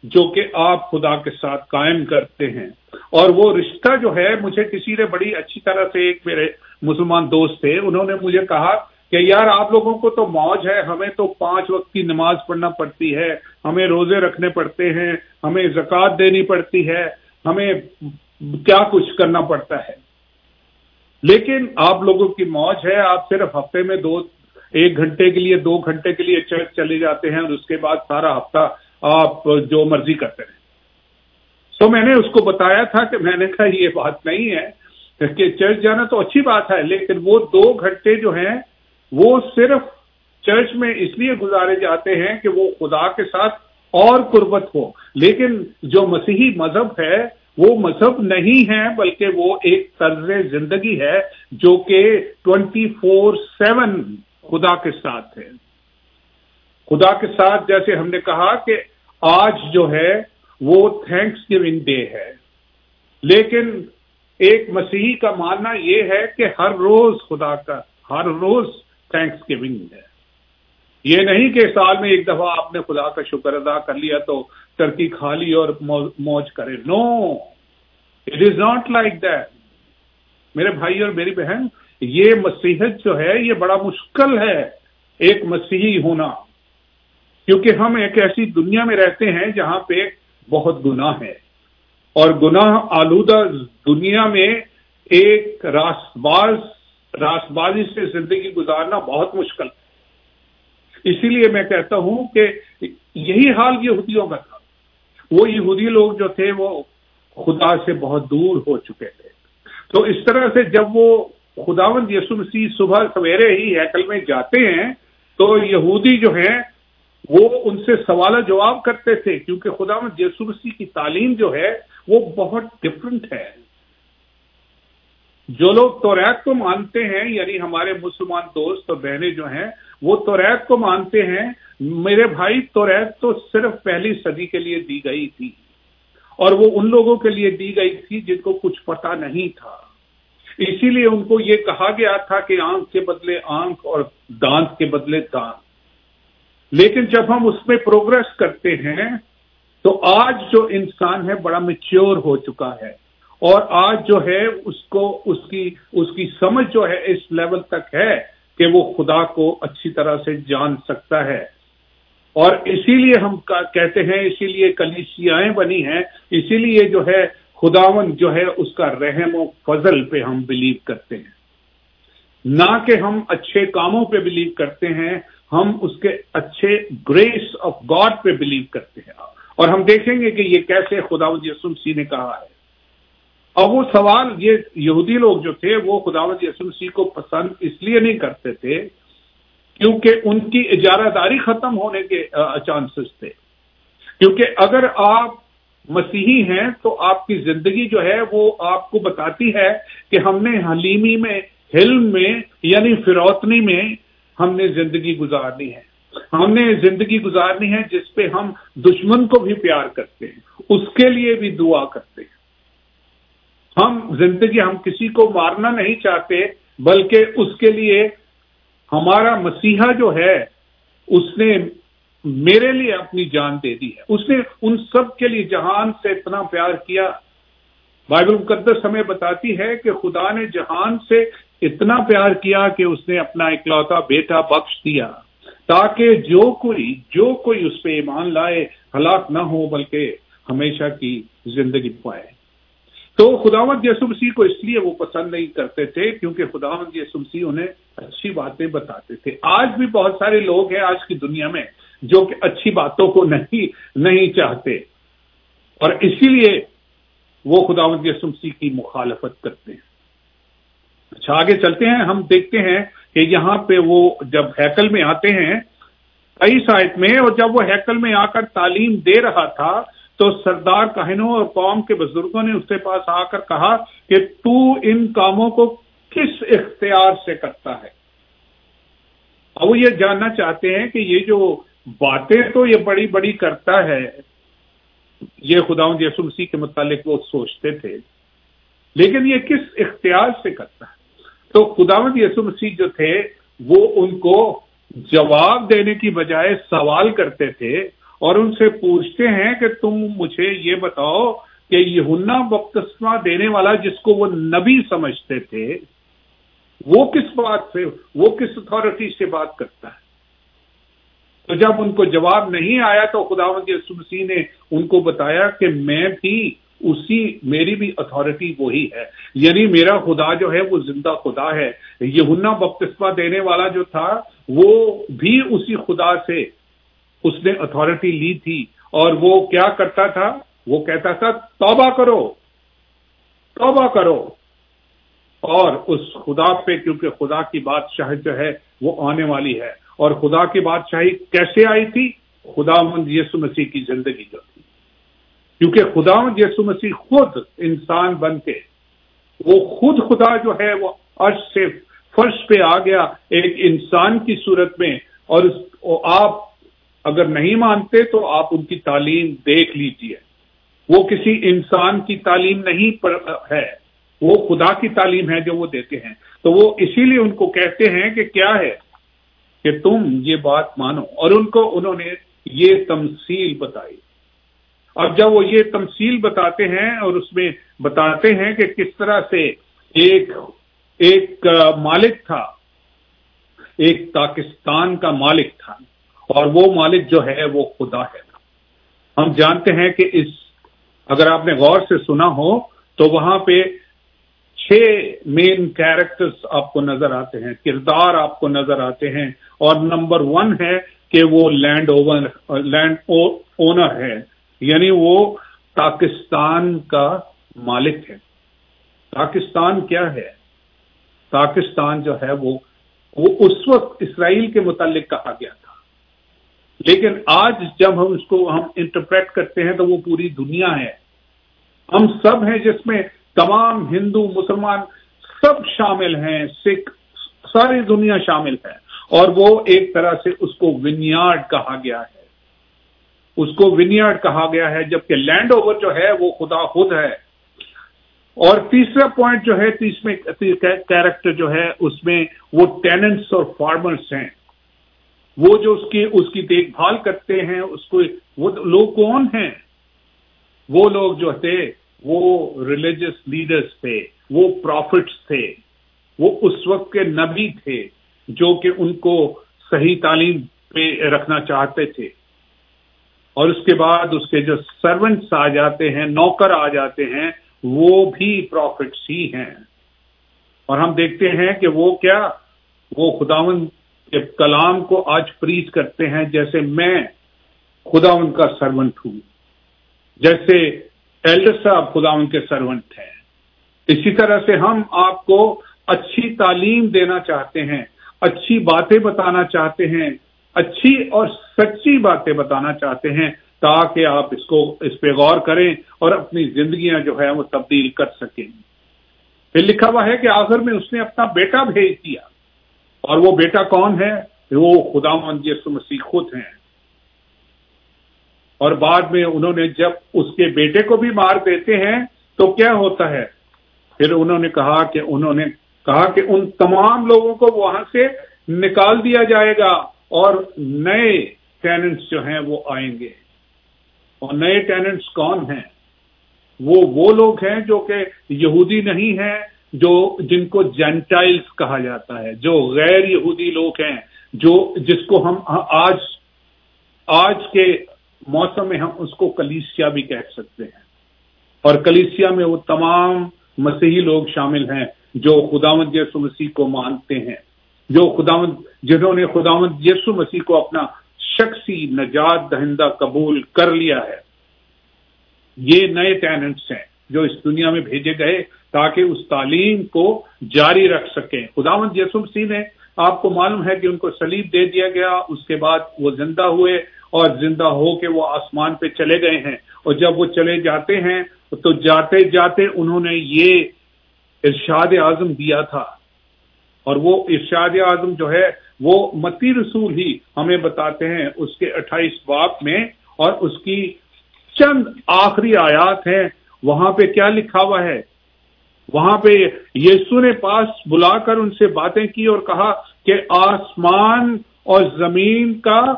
جو کہ آپ خدا کے ساتھ قائم کرتے ہیں۔ اور وہ رشتہ جو ہے، مجھے کسی نے بڑی اچھی طرح سے ایک میرے مسلمان دوست تھے، انہوں نے مجھے کہا کہ یار آپ لوگوں کو تو موج ہے، ہمیں تو پانچ وقت کی نماز پڑھنا پڑتی ہے، ہمیں روزے رکھنے پڑتے ہیں، ہمیں زکوٰۃ دینی پڑتی ہے، ہمیں کیا کچھ کرنا پڑتا ہے۔ لیکن آپ لوگوں کی موج ہے، آپ صرف ہفتے میں دو، ایک گھنٹے کے لیے، دو گھنٹے کے لیے چرچ چلے جاتے ہیں اور اس کے بعد سارا ہفتہ آپ جو مرضی کرتے ہیں تو میں نے اس کو بتایا تھا کہ میں نے کہا یہ بات نہیں ہے کہ چرچ جانا تو اچھی بات ہے، لیکن وہ دو گھنٹے جو ہیں وہ صرف چرچ میں اس لیے گزارے جاتے ہیں کہ وہ خدا کے ساتھ اور قربت ہو۔ لیکن جو مسیحی مذہب ہے وہ مذہب نہیں ہے بلکہ وہ ایک طرز زندگی ہے جو کہ ٹوینٹی فور سیون خدا کے ساتھ ہے۔ خدا کے ساتھ جیسے ہم نے کہا کہ آج جو ہے وہ تھینکس گیونگ ڈے ہے۔ لیکن ایک مسیحی کا ماننا یہ ہے کہ ہر روز خدا کا، ہر روز تھینکس گیونگ ہے۔ یہ نہیں کہ سال میں ایک دفعہ آپ نے خدا کا شکر ادا کر لیا تو ٹرکی کھا لی اور موج کرے۔ No it is not like that میرے بھائی اور میری بہن، یہ مسیحت جو ہے، یہ بڑا مشکل ہے ایک مسیحی ہونا۔ کیونکہ ہم ایک ایسی دنیا میں رہتے ہیں جہاں پہ بہت گناہ ہے۔ اور گناہ آلودہ دنیا میں ایک راست باز راست بازی سے زندگی گزارنا بہت مشکل ہے۔ اسی لیے میں کہتا ہوں کہ یہی حال یہودیوں کا تھا وہ یہودی لوگ جو تھے وہ خدا سے بہت دور ہو چکے تھے۔ تو اس طرح سے جب وہ خداوند یسو مسیح صبح سویرے ہی ہیکل میں جاتے ہیں، تو یہودی جو ہیں، وہ ان سے سوال جواب کرتے تھے، کیونکہ خداوند یسو مسیح کی تعلیم جو ہے، وہ بہت ڈفرنٹ ہے۔ جو لوگ توریت کو مانتے ہیں یعنی ہمارے مسلمان دوست اور بہنیں جو ہیں وہ توریت کو مانتے ہیں۔ میرے بھائی، توریت تو صرف پہلی صدی کے لیے دی گئی تھی اور وہ ان لوگوں کے لیے دی گئی تھی جن کو کچھ پتا نہیں تھا۔ اسی لیے ان کو یہ کہا گیا تھا کہ آنکھ کے بدلے آنکھ اور دانت کے بدلے دانت۔ لیکن جب ہم اس میں پروگرس کرتے ہیں، تو آج جو انسان ہے، بڑا میچیور ہو چکا ہے۔ اور آج جو ہے، اس کو، اس کی اس کی سمجھ جو ہے، اس لیول تک ہے۔ کہ وہ خدا کو اچھی طرح سے جان سکتا ہے۔ اور اسی لیے ہم کہتے ہیں، اسی لیے کلیسیائیں بنی ہیں، اسی لیے جو ہے خداون جو ہے اس کا رحم و فضل پہ ہم بلیو کرتے ہیں۔ نہ کہ ہم اچھے کاموں پہ بلیو کرتے ہیں، ہم اس کے اچھے گریس آف گاڈ پہ بلیو کرتے ہیں۔ اور ہم دیکھیں گے کہ یہ کیسے خداوند یسم سی نے کہا ہے۔ اور وہ سوال یہ یہودی لوگ جو تھے، وہ خداوند یسم سی کو پسند اس لیے نہیں کرتے تھے کیونکہ ان کی اجارہ داری ختم ہونے کے چانسز تھے۔ کیونکہ اگر آپ مسیحی ہیں تو آپ کی زندگی جو ہے وہ آپ کو بتاتی ہے کہ ہم نے حلیمی میں حلم میں یعنی فروتنی میں ہم نے زندگی گزارنی ہے۔ ہم نے زندگی گزارنی ہے جس پہ ہم دشمن کو بھی پیار کرتے ہیں۔ اس کے لیے بھی دعا کرتے ہیں۔ ہم زندگی ہم کسی کو مارنا نہیں چاہتے، بلکہ اس کے لیے ہمارا مسیحا جو ہے، اس نے میرے لیے اپنی جان دے دی ہے۔ اس نے ان سب کے لیے جہان سے اتنا پیار کیا۔ بائبل مقدس ہمیں بتاتی ہے کہ خدا نے جہان سے اتنا پیار کیا کہ اس نے اپنا اکلوتا بیٹا بخش دیا، تاکہ جو کوئی جو کوئی اس پہ ایمان لائے، ہلاک نہ ہو، بلکہ ہمیشہ کی زندگی پائے۔ تو خداوت یسو مسیح کو اس لیے وہ پسند نہیں کرتے تھے کیونکہ خداوت یسو مسیح انہیں اچھی باتیں بتاتے تھے۔ آج بھی بہت سارے لوگ ہیں آج کی دنیا میں جو کہ اچھی باتوں کو نہیں نہیں چاہتے۔ اور اسی لیے وہ خداوت یسو مسیح کی مخالفت کرتے ہیں۔ اچھا آگے چلتے ہیں۔ ہم دیکھتے ہیں کہ یہاں پہ وہ جب ہیکل میں آتے ہیں، کئی سائٹ میں، اور جب وہ ہیکل میں آ کر تعلیم دے رہا تھا تو سردار کہنوں اور قوم کے بزرگوں نے اس کے پاس آ کر کہا کہ تو ان کاموں کو کس اختیار سے کرتا ہے؟ اب وہ یہ جاننا چاہتے ہیں کہ یہ جو باتیں تو یہ بڑی بڑی کرتا ہے، یہ خدا یسو مسیح کے متعلق وہ سوچتے تھے، لیکن یہ کس اختیار سے کرتا ہے؟ تو خداوند یسو مسیح جو تھے، وہ ان کو جواب دینے کی بجائے سوال کرتے تھے اور ان سے پوچھتے ہیں کہ تم مجھے یہ بتاؤ کہ یہ بپتسمہ دینے والا جس کو وہ نبی سمجھتے تھے، وہ کس بات سے، وہ کس اتھارٹی سے بات کرتا ہے؟ تو جب ان کو جواب نہیں آیا تو خدا مسیح نے ان کو بتایا کہ میں بھی اسی، میری بھی اتھارٹی وہی ہے۔ یعنی میرا خدا جو ہے وہ زندہ خدا ہے۔ یہ ہننا بپتسمہ دینے والا جو تھا، وہ بھی اسی خدا سے اس نے اتھارٹی لی تھی اور وہ کیا کرتا تھا؟ وہ کہتا تھا، توبہ کرو توبہ کرو۔ اور اس خدا پہ، کیونکہ خدا کی بادشاہ جو ہے، وہ آنے والی ہے۔ اور خدا کی بادشاہی کیسے آئی تھی؟ خدا مند یسو مسیح کی زندگی جو تھی۔ کیونکہ خدا مند یسو مسیح خود انسان بن کے، وہ خود خدا جو ہے، وہ عرش سے فرش پہ آ گیا ایک انسان کی صورت میں، اور آپ اگر نہیں مانتے تو آپ ان کی تعلیم دیکھ لیجیے وہ کسی انسان کی تعلیم نہیں ہے، وہ خدا کی تعلیم ہے جو وہ دیتے ہیں۔ تو وہ اسی لیے ان کو کہتے ہیں کہ کیا ہے؟ کہ تم یہ بات مانو۔ اور ان کو انہوں نے یہ تمثیل بتائی۔ اب جب وہ یہ تمثیل بتاتے ہیں اور اس میں بتاتے ہیں کہ کس طرح سے ایک ایک مالک تھا، ایک پاکستان کا مالک تھا۔ اور وہ مالک جو ہے وہ خدا ہے۔ ہم جانتے ہیں کہ اس، اگر آپ نے غور سے سنا ہو، تو وہاں پہ چھ مین کیریکٹرز آپ کو نظر آتے ہیں، کردار آپ کو نظر آتے ہیں۔ اور نمبر ون ہے کہ وہ لینڈ اوور لینڈ اونر ہے۔ یعنی وہ پاکستان کا مالک ہے۔ پاکستان کیا ہے؟ پاکستان جو ہے وہ وہ اس وقت اسرائیل کے متعلق کہا گیا تھا۔ لیکن آج جب ہم اس کو ہم انٹرپریٹ کرتے ہیں تو وہ پوری دنیا ہے۔ ہم سب ہیں جس میں تمام ہندو، مسلمان سب شامل ہیں، سکھ، ساری دنیا شامل ہے۔ اور وہ ایک طرح سے اس کو ونیارڈ کہا گیا ہے۔ اس کو ونیارڈ کہا گیا ہے جبکہ لینڈ اوور جو ہے وہ خدا خود ہے۔ اور تیسرا پوائنٹ جو ہے، تیسرے کیریکٹر جو ہے، اس میں وہ ٹیننٹس اور فارمرس ہیں۔ وہ جو اس کی اس کی دیکھ بھال کرتے ہیں، اس کو، وہ لوگ کون ہیں؟ وہ لوگ جو تھے، وہ ریلیجس لیڈرز تھے، وہ پروفٹس تھے، وہ اس وقت کے نبی تھے جو کہ ان کو صحیح تعلیم پہ رکھنا چاہتے تھے۔ اور اس کے بعد اس کے جو سرونٹس آ جاتے ہیں، نوکر آ جاتے ہیں، وہ بھی پروفٹس ہی ہیں۔ اور ہم دیکھتے ہیں کہ وہ کیا، وہ خداون کے کلام کو آج پریچ کرتے ہیں، جیسے میں خدا ان کا سرونٹ ہوں۔ جیسے ایلڈر صاحب خدا ان کے سرونٹ ہیں۔ اسی طرح سے ہم آپ کو اچھی تعلیم دینا چاہتے ہیں، اچھی باتیں بتانا چاہتے ہیں، اچھی اور سچی باتیں بتانا چاہتے ہیں، تاکہ آپ اس کو، اس پہ غور کریں اور اپنی زندگیاں جو ہے وہ تبدیل کر سکیں۔ پھر لکھا ہوا ہے کہ آخر میں اس نے اپنا بیٹا بھیج دیا۔ اور وہ بیٹا کون ہے؟ وہ خدا مند یسو مسیح خود ہیں۔ اور بعد میں انہوں نے جب اس کے بیٹے کو بھی مار دیتے ہیں، تو کیا ہوتا ہے؟ پھر انہوں نے کہا کہ انہوں نے کہا کہ ان تمام لوگوں کو وہاں سے نکال دیا جائے گا اور نئے ٹیننٹس جو ہیں وہ آئیں گے۔ اور نئے ٹیننٹس کون ہیں؟ وہ وہ لوگ ہیں جو کہ یہودی نہیں ہیں جو جن کو جینٹائلز کہا جاتا ہے، جو غیر یہودی لوگ ہیں، جو جس کو ہم آج آج کے موسم میں ہم اس کو کلیسیا بھی کہہ سکتے ہیں۔ اور کلیسیا میں وہ تمام مسیحی لوگ شامل ہیں جو خداوند یسو مسیح کو مانتے ہیں، جو خداوند، جنہوں نے خداوند یسو مسیح کو اپنا شخصی نجات دہندہ قبول کر لیا ہے۔ یہ نئے ٹیننٹس ہیں جو اس دنیا میں بھیجے گئے تاکہ اس تعلیم کو جاری رکھ سکیں۔ خداوند یسو مسیح نے آپ کو معلوم ہے کہ ان کو سلیب دے دیا گیا، اس کے بعد وہ زندہ ہوئے اور زندہ ہو کے وہ آسمان پہ چلے گئے ہیں۔ اور جب وہ چلے جاتے ہیں، تو جاتے جاتے انہوں نے یہ ارشاد اعظم دیا تھا۔ اور وہ ارشاد اعظم جو ہے، وہ متی رسول ہی ہمیں بتاتے ہیں۔ اس کے اٹھائیس باپ میں اور اس کی چند آخری آیات ہیں۔ وہاں پہ کیا لکھا ہوا ہے؟ وہاں پہ یسو نے پاس بلا کر ان سے باتیں کی اور کہا کہ آسمان اور زمین کا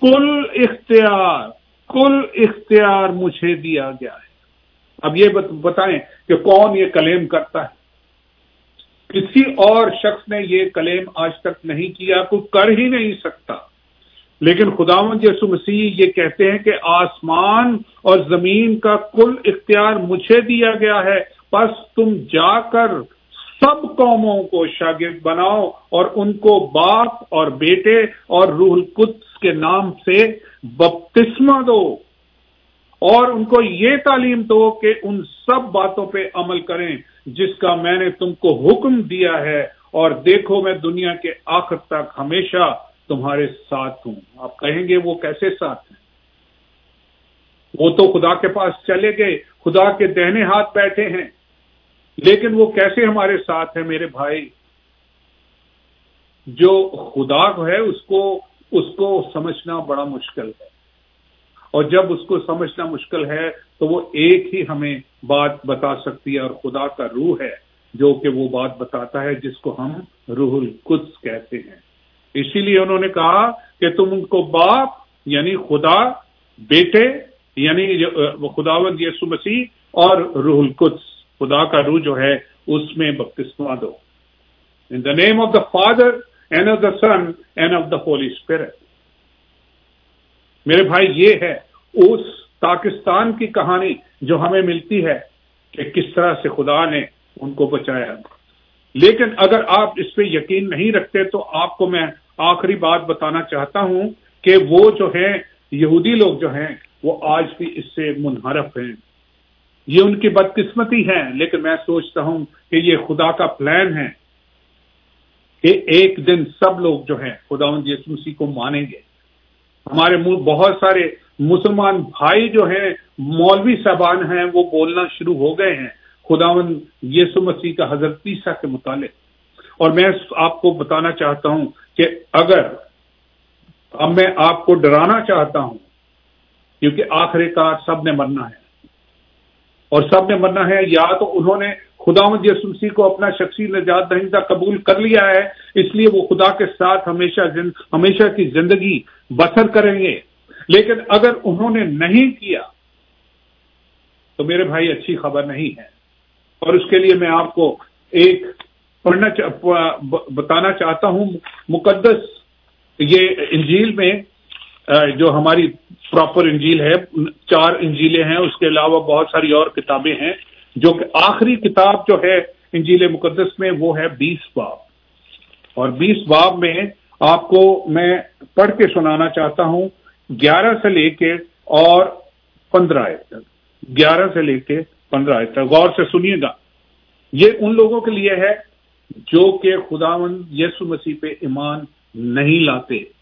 کل اختیار کل اختیار مجھے دیا گیا ہے۔ اب یہ بتائیں کہ کون یہ کلیم کرتا ہے؟ کسی اور شخص نے یہ کلیم آج تک نہیں کیا، کوئی کر ہی نہیں سکتا۔ لیکن خدا یسو مسیح یہ کہتے ہیں کہ آسمان اور زمین کا کل اختیار مجھے دیا گیا ہے بس تم جا کر سب قوموں کو شاگرد بناؤ اور ان کو باپ اور بیٹے اور روح القدس کے نام سے بپتسمہ دو۔ اور ان کو یہ تعلیم دو کہ ان سب باتوں پہ عمل کریں جس کا میں نے تم کو حکم دیا ہے۔ اور دیکھو میں دنیا کے آخر تک ہمیشہ تمہارے ساتھ ہوں۔ آپ کہیں گے وہ کیسے ساتھ ہیں؟ وہ تو خدا کے پاس چلے گئے، خدا کے دہنے ہاتھ بیٹھے ہیں۔ لیکن وہ کیسے ہمارے ساتھ ہیں میرے بھائی؟ جو خدا ہے، اس کو اس کو سمجھنا بڑا مشکل ہے۔ اور جب اس کو سمجھنا مشکل ہے، تو وہ ایک ہی ہمیں بات بتا سکتی ہے، اور خدا کا روح ہے، جو کہ وہ بات بتاتا ہے، جس کو ہم روح القدس کہتے ہیں۔ اسی لیے انہوں نے کہا کہ تم ان کو باپ یعنی خدا، بیٹے یعنی خداوند یسو مسیح اور روح القدس۔ خدا کا روح جو ہے، اس میں بپتسما دو۔ In the name of the father and of the son and of the holy spirit میرے بھائی، یہ ہے اس پاکستان کی کہانی جو ہمیں ملتی ہے کہ کس طرح سے خدا نے ان کو بچایا۔ لیکن اگر آپ اس پہ یقین نہیں رکھتے، تو آپ کو میں آخری بات بتانا چاہتا ہوں کہ وہ جو ہیں، یہودی لوگ جو ہیں، وہ آج بھی اس سے منحرف ہیں۔ یہ ان کی بدقسمتی ہے، لیکن میں سوچتا ہوں کہ یہ خدا کا پلان ہے کہ ایک دن سب لوگ جو ہیں، خدا مسیح کو مانیں گے۔ ہمارے بہت سارے مسلمان بھائی جو ہیں، مولوی صاحبان ہیں، وہ بولنا شروع ہو گئے ہیں۔ خداون یسو مسیح کا حضرت عیسیٰ کے متعلق۔ اور میں آپ کو بتانا چاہتا ہوں کہ اگر اب میں آپ کو ڈرانا چاہتا ہوں، کیونکہ آخری کار سب نے مرنا ہے۔ اور سب نے مرنا ہے، یا تو انہوں نے خدا مسیح کو اپنا شخصی نجات دہندہ قبول کر لیا ہے، اس لیے وہ خدا کے ساتھ ہمیشہ ہمیشہ کی زندگی بسر کریں گے۔ لیکن اگر انہوں نے نہیں کیا، تو میرے بھائی اچھی خبر نہیں ہے۔ اور اس کے لیے میں آپ کو ایک پڑھنا بتانا چاہتا ہوں، مقدس یہ انجیل میں جو ہماری پراپر انجیل ہے، چار انجیلیں ہیں، اس کے علاوہ بہت ساری اور کتابیں ہیں، جو کہ آخری کتاب جو ہے انجیل مقدس میں، وہ ہے بیس باب۔ اور بیس باب میں آپ کو میں پڑھ کے سنانا چاہتا ہوں، گیارہ سے لے کے اور پندرہ آئے تک۔ گیارہ سے لے کے پندرہ آئے تک۔ غور سے سنیے گا۔ یہ ان لوگوں کے لیے ہے جو کہ خداون یسو مسیح پہ ایمان نہیں لاتے۔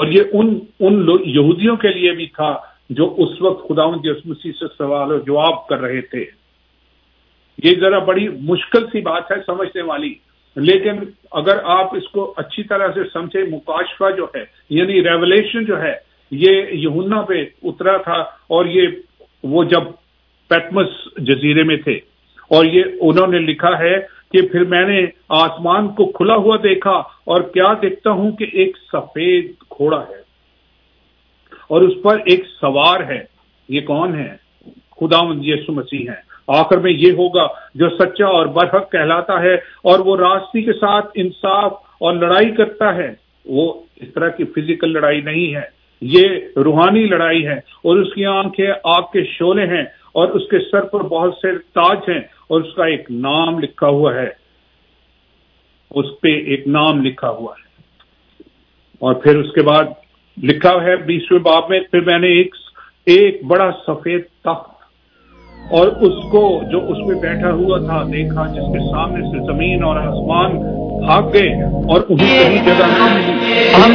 اور یہ ان ان یہودیوں کے لیے بھی تھا جو اس وقت خداون یسو مسیح سے سوال و جواب کر رہے تھے۔ یہ ذرا بڑی مشکل سی بات ہے سمجھنے والی۔ لیکن اگر آپ اس کو اچھی طرح سے سمجھے مکاشفہ جو ہے یعنی ریولیشن جو ہے، یہ یہنا پہ اترا تھا اور یہ وہ جب پیٹمس جزیرے میں تھے۔ اور یہ انہوں نے لکھا ہے کہ پھر میں نے آسمان کو کھلا ہوا دیکھا اور کیا دیکھتا ہوں کہ ایک سفید کھوڑا ہے اور اس پر ایک سوار ہے۔ یہ کون ہے؟ خدا یسو مسیح ہے آخر میں یہ ہوگا، جو سچا اور برحق کہلاتا ہے اور وہ راستی کے ساتھ انصاف اور لڑائی کرتا ہے۔ وہ اس طرح کی فزیکل لڑائی نہیں ہے۔ یہ روحانی لڑائی ہے اور اس کی آنکھیں آگ کے شولے ہیں۔ اور اس کے سر پر بہت سے تاج ہیں اور اس کا ایک نام لکھا ہوا ہے۔ اس پہ ایک نام لکھا ہوا ہے۔ اور پھر اس کے بعد لکھا ہے بیسویں باب میں پھر میں نے ایک ایک بڑا سفید تخت اور اس کو جو اس میں بیٹھا ہوا تھا دیکھا جس کے سامنے سے زمین اور آسمان بھاگ گئے اور انہیں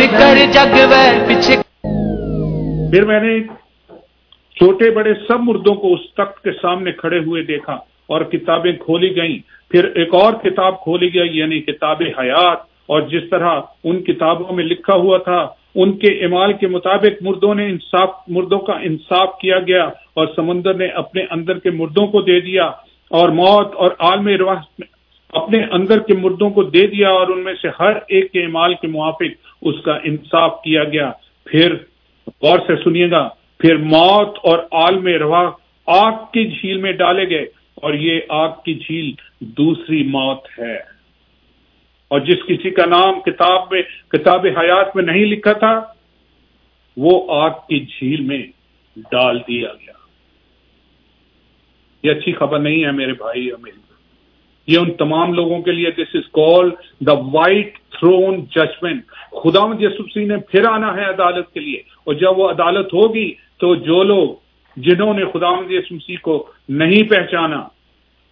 کہیں جگہ پھر میں نے چھوٹے بڑے سب مردوں کو اس تخت کے سامنے کھڑے ہوئے دیکھا اور کتابیں کھولی گئیں۔ پھر ایک اور کتاب کھولی گئی یعنی کتاب حیات۔ اور جس طرح ان کتابوں میں لکھا ہوا تھا، ان کے امال کے مطابق مردوں نے انصاف، مردوں کا انصاف کیا گیا اور سمندر نے اپنے اندر کے مردوں کو دے دیا اور موت اور عالم رواج اپنے اندر کے مردوں کو دے دیا اور ان میں سے ہر ایک کے امال کے موافق اس کا انصاف کیا گیا۔ پھر غور سے سنیے گا پھر موت اور عالم روا آگ کی جھیل میں ڈالے گئے اور یہ آگ کی جھیل دوسری موت ہے۔ اور جس کسی کا نام کتاب میں، کتاب حیات میں نہیں لکھا تھا، وہ آگ کی جھیل میں ڈال دیا گیا۔ یہ اچھی خبر نہیں ہے میرے بھائی اور میری یہ ان تمام لوگوں کے لیے this is call the white throne judgment خدا یسوسی نے پھر آنا ہے عدالت کے لیے۔ اور جب وہ عدالت ہوگی تو جو لوگ جنہوں نے خدا یسوسی کو نہیں پہچانا،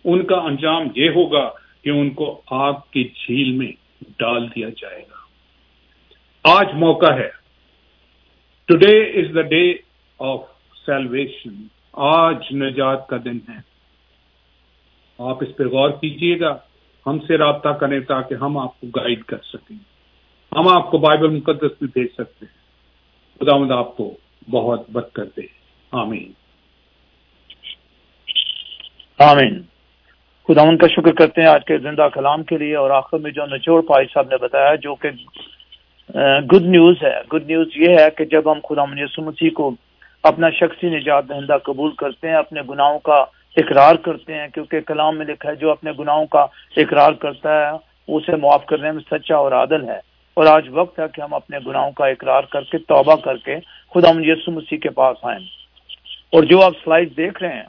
ان کا انجام یہ ہوگا کہ ان کو آگ کی جھیل میں ڈال دیا جائے گا۔ آج موقع ہے۔ Today is the day of salvation آج نجات کا دن ہے۔ آپ اس پہ غور کیجیے گا۔ ہم سے رابطہ کریں تاکہ ہم آپ کو گائیڈ کر سکیں۔ ہم آپ کو بائبل مقدس بھی بھیج سکتے ہیں۔ خدا مد آپ کو بہت بد کر دے آمین۔ آمین۔ خدا ان کا شکر کرتے ہیں آج کے زندہ کلام کے لیے اور آخر میں جو نچوڑ پائی صاحب نے بتایا جو کہ گڈ نیوز ہے۔ گڈ نیوز یہ ہے کہ جب ہم خدا یسو مسیح کو اپنا شخصی نجات دہندہ قبول کرتے ہیں، اپنے گناہوں کا اقرار کرتے ہیں، کیونکہ کلام میں لکھا ہے جو اپنے گناہوں کا اقرار کرتا ہے، اسے معاف کرنے میں سچا اور عادل ہے۔ اور آج وقت ہے کہ ہم اپنے گناہوں کا اقرار کر کے، توبہ کر کے خدا یسو مسیح کے پاس آئیں۔ اور جو آپ سلائڈ دیکھ رہے ہیں،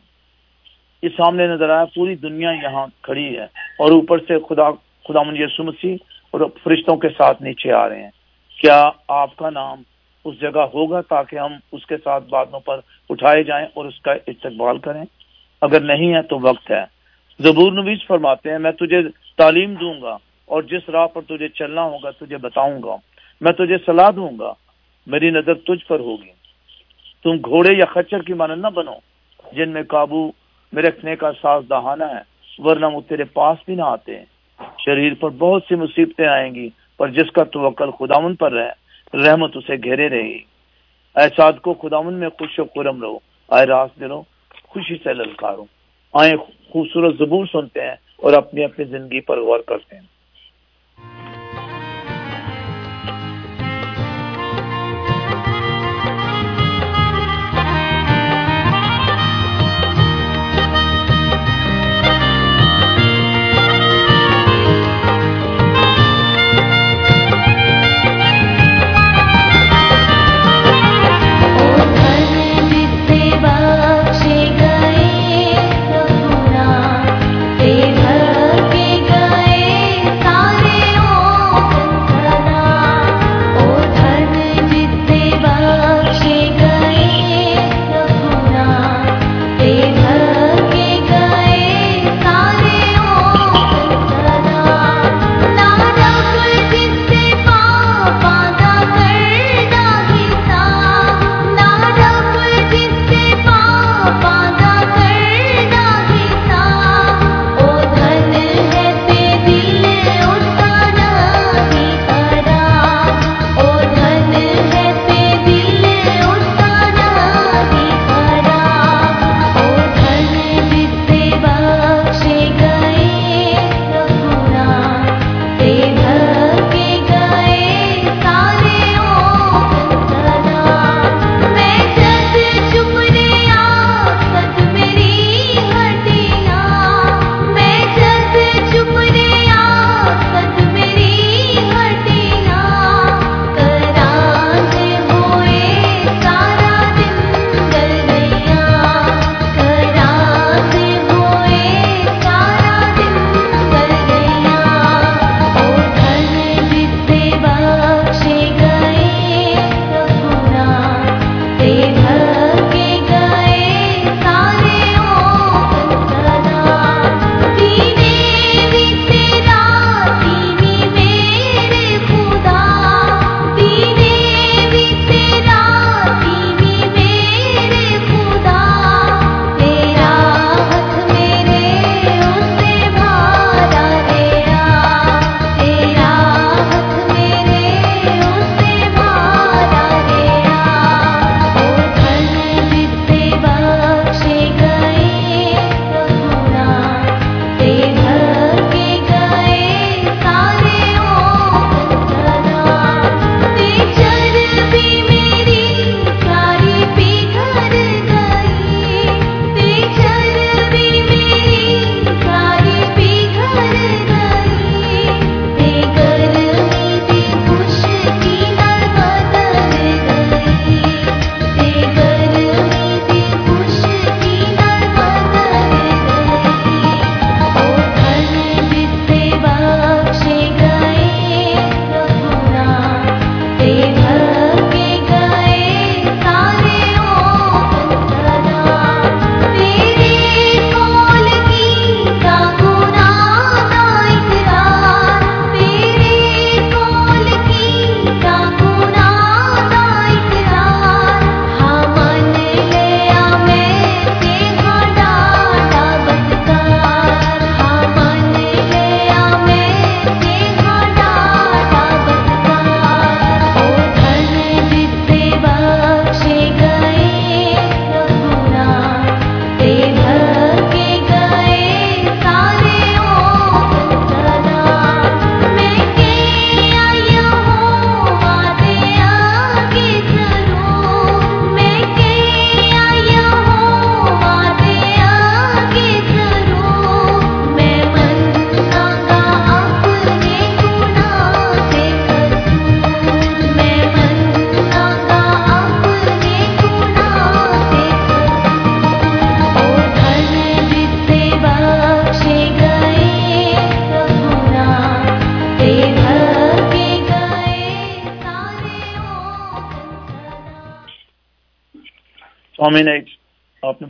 یہ سامنے نظر آیا، پوری دنیا یہاں کھڑی ہے۔ اور اوپر سے خدا خدا یسو مسیح اور فرشتوں کے ساتھ نیچے آ رہے ہیں۔ کیا آپ کا نام اس جگہ ہوگا تاکہ ہم اس کے ساتھ باتوں پر اٹھائے جائیں اور اس کا استقبال کریں؟ اگر نہیں ہے تو وقت ہے۔ زبور نویز فرماتے ہیں، میں تجھے تعلیم دوں گا اور جس راہ پر تجھے چلنا ہوگا تجھے بتاؤں گا۔ میں تجھے صلاح دوں گا۔ میری نظر تجھ پر ہوگی۔ تم گھوڑے یا خچر کی مانند نہ بنو، جن میں قابو میں رکھنے کا ساز دہانا ہے، ورنہ وہ تیرے پاس بھی نہ آتے۔ شریر پر بہت سی مصیبتیں آئیں گی، پر جس کا توکل خداون پر رہے، رحمت اسے گھیرے رہے گی۔ احساد کو خداون میں خوش و خرم رہو، آئے راس دلو خوشی سے للکاروں آئیں خوبصورت زبور سنتے ہیں اور اپنی اپنی زندگی پر غور کرتے ہیں۔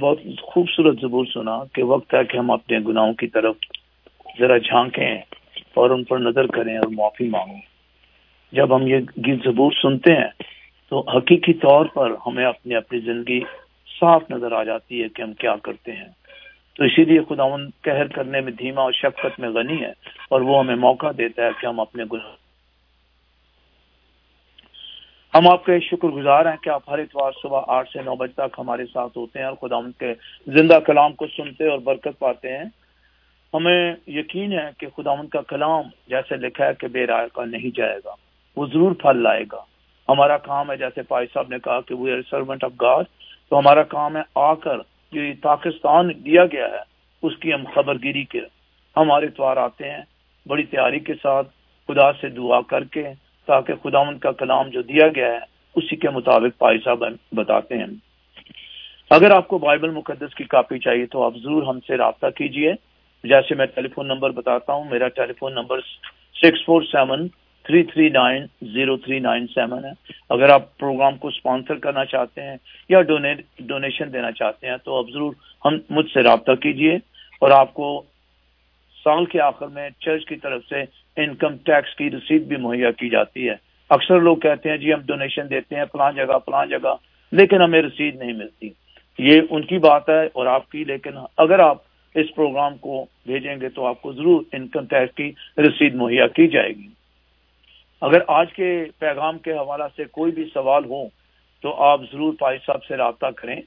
بہت خوبصورت زبور سنا کہ وقت ہے کہ ہم اپنے گناہوں کی طرف ذرا جھانکیں اور ان پر نظر کریں اور معافی مانگیں۔ جب ہم یہ گیت زبور سنتے ہیں تو حقیقی طور پر ہمیں اپنی اپنی زندگی صاف نظر آ جاتی ہے کہ ہم کیا کرتے ہیں۔ تو اسی لیے خدا قہر کرنے میں دھیما اور شفقت میں غنی ہے اور وہ ہمیں موقع دیتا ہے کہ ہم اپنے گناہ ہم آپ کے شکر گزار ہیں کہ آپ ہر اتوار صبح آٹھ سے نو بجے تک ہمارے ساتھ ہوتے ہیں اور خدا ان کے زندہ کلام کو سنتے اور برکت پاتے ہیں۔ ہمیں یقین ہے کہ خدا ان کا کلام جیسے لکھا ہے کہ بے رائے کا نہیں جائے گا، وہ ضرور پھل لائے گا۔ ہمارا کام ہے جیسے پائی صاحب نے کہا کہ وہ سروینٹ آف گاڈ تو ہمارا کام ہے آ کر جو پاکستان دیا گیا ہے، اس کی ہم خبر گیری کے ہمارے اتوار آتے ہیں، بڑی تیاری کے ساتھ خدا سے دعا کر کے تاکہ خدا کا کلام جو دیا گیا ہے، اسی کے مطابق پائی صاحب بتاتے ہیں۔ اگر آپ کو بائبل مقدس کی کاپی چاہیے تو آپ ضرور ہم سے رابطہ کیجیے۔ جیسے میں ٹیلی فون نمبر بتاتا ہوں، میرا telephone number six four seven three three nine zero three nine seven ہے۔ اگر آپ پروگرام کو اسپانسر کرنا چاہتے ہیں یا ڈونیشن دینا چاہتے ہیں تو آپ ضرور ہم مجھ سے رابطہ کیجیے۔ اور آپ کو سال کے آخر میں چرچ کی طرف سے انکم ٹیکس کی رسید بھی مہیا کی جاتی ہے۔ اکثر لوگ کہتے ہیں جی ہم ڈونیشن دیتے ہیں، فلاں جگہ فلاں جگہ، لیکن ہمیں رسید نہیں ملتی۔ یہ ان کی بات ہے اور آپ کی، لیکن اگر آپ اس پروگرام کو بھیجیں گے تو آپ کو ضرور انکم ٹیکس کی رسید مہیا کی جائے گی۔ اگر آج کے پیغام کے حوالہ سے کوئی بھی سوال ہو تو آپ ضرور پائی صاحب سے رابطہ کریں۔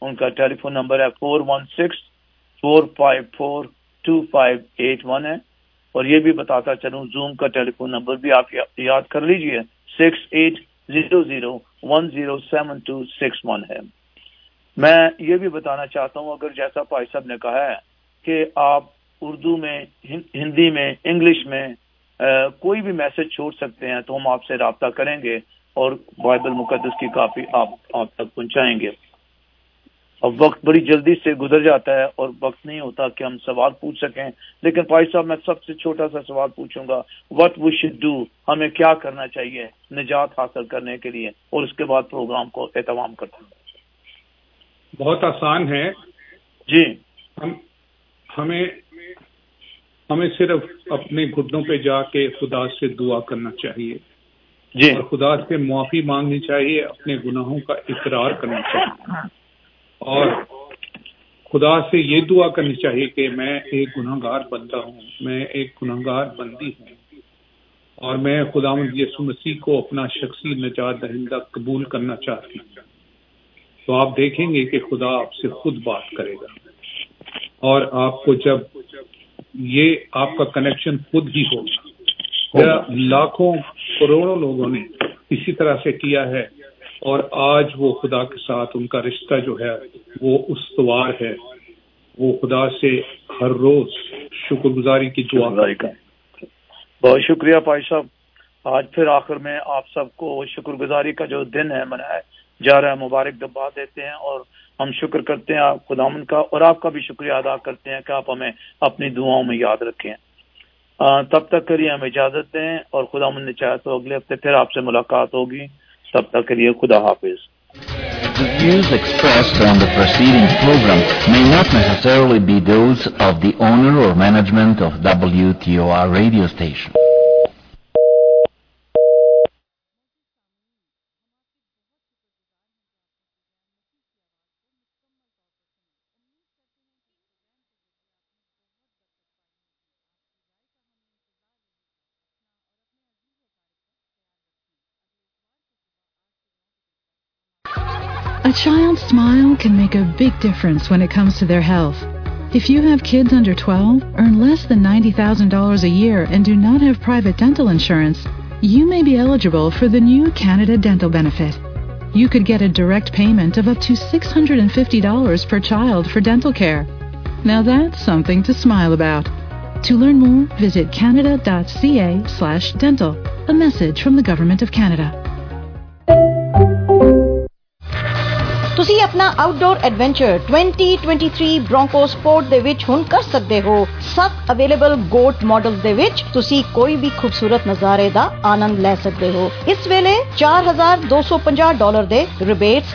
ان کا ٹیلی فون نمبر ہے four one six four five four two five eight one ہے۔ اور یہ بھی بتاتا چلوں زوم کا ٹیلی فون نمبر بھی آپ یاد کر لیجیے six eight zero zero one zero seven two six one ہے۔ میں یہ بھی بتانا چاہتا ہوں، اگر جیسا پائی صاحب نے کہا ہے کہ آپ اردو میں ہندی میں، انگلش میں کوئی بھی میسج چھوڑ سکتے ہیں تو ہم آپ سے رابطہ کریں گے اور بائبل مقدس کی کاپی آپ آپ تک پہنچائیں گے۔ اب وقت بڑی جلدی سے گزر جاتا ہے اور وقت نہیں ہوتا کہ ہم سوال پوچھ سکیں۔ لیکن بھائی صاحب میں سب سے چھوٹا سا سوال پوچھوں گا وٹ وی شوڈ ڈو ہمیں کیا کرنا چاہیے نجات حاصل کرنے کے لیے؟ اور اس کے بعد پروگرام کو اہتمام کرتا ہوں۔ بہت آسان ہے۔ جی۔ ہم ہمیں ہمیں صرف اپنے گھٹنوں پہ جا کے خدا سے دعا کرنا چاہیے۔ جی۔ اور خدا سے معافی مانگنی چاہیے اپنے گناہوں کا اقرار کرنا چاہیے۔ اور خدا سے یہ دعا کرنی چاہیے کہ میں ایک گناہ گار بندہ ہوں، میں ایک گناہ گار بندی ہوں اور میں خدا یسو مسیح کو اپنا شخصی نجات دہندہ قبول کرنا چاہتی ہوں۔ تو آپ دیکھیں گے کہ خدا آپ سے خود بات کرے گا اور آپ کو جب یہ آپ کا کنیکشن خود ہی ہوگا۔ لاکھوں کروڑوں لوگوں نے اسی طرح سے کیا ہے۔ اور آج وہ خدا کے ساتھ ان کا رشتہ جو ہے، وہ استوار ہے۔ وہ خدا سے ہر روز شکر گزاری کی دعا کا بہت شکریہ بھائی صاحب۔ آج پھر آخر میں آپ سب کو شکر گزاری کا جو دن ہے منایا جا رہا ہے، مبارک دبا دیتے ہیں اور ہم شکر کرتے ہیں آپ خدامن کا اور آپ کا بھی شکریہ ادا کرتے ہیں کہ آپ ہمیں اپنی دعاؤں میں یاد رکھیں۔ تب تک کریے ہم اجازت دیں اور خدا من نے چاہے تو اگلے ہفتے پھر آپ سے ملاقات ہوگی۔ The views expressed on the preceding program may not necessarily be those of the owner or management of WTOR radio station. A child's smile can make a big difference when it comes to their health. If you have kids under 12, earn less than $90,000 a year, and do not have private dental insurance, you may be eligible for the new Canada Dental Benefit. You could get a direct payment of up to $650 per child for dental care. Now that's something to smile about. To learn more, visit canada.ca/dental. A message from the Government of Canada. ਤੁਸੀਂ ਆਪਣਾ outdoor adventure 2023 broncho support ਦੇ ਵਿੱਚ ਹੁਣ ਕਰ ਸਕਦੇ ਹੋ। ਸੱਤ available goat model ਦੇ ਵਿੱਚ ਤੁਸੀਂ ਕੋਈ ਵੀ ਖੂਬਸੂਰਤ ਨਜ਼ਾਰੇ ਦਾ ਆਨੰਦ ਲੈ ਸਕਦੇ ਹੋ। ਇਸ ਵੇਲੇ 4250 ਡਾਲਰ ਦੇ ਰਿਬੇਟਸ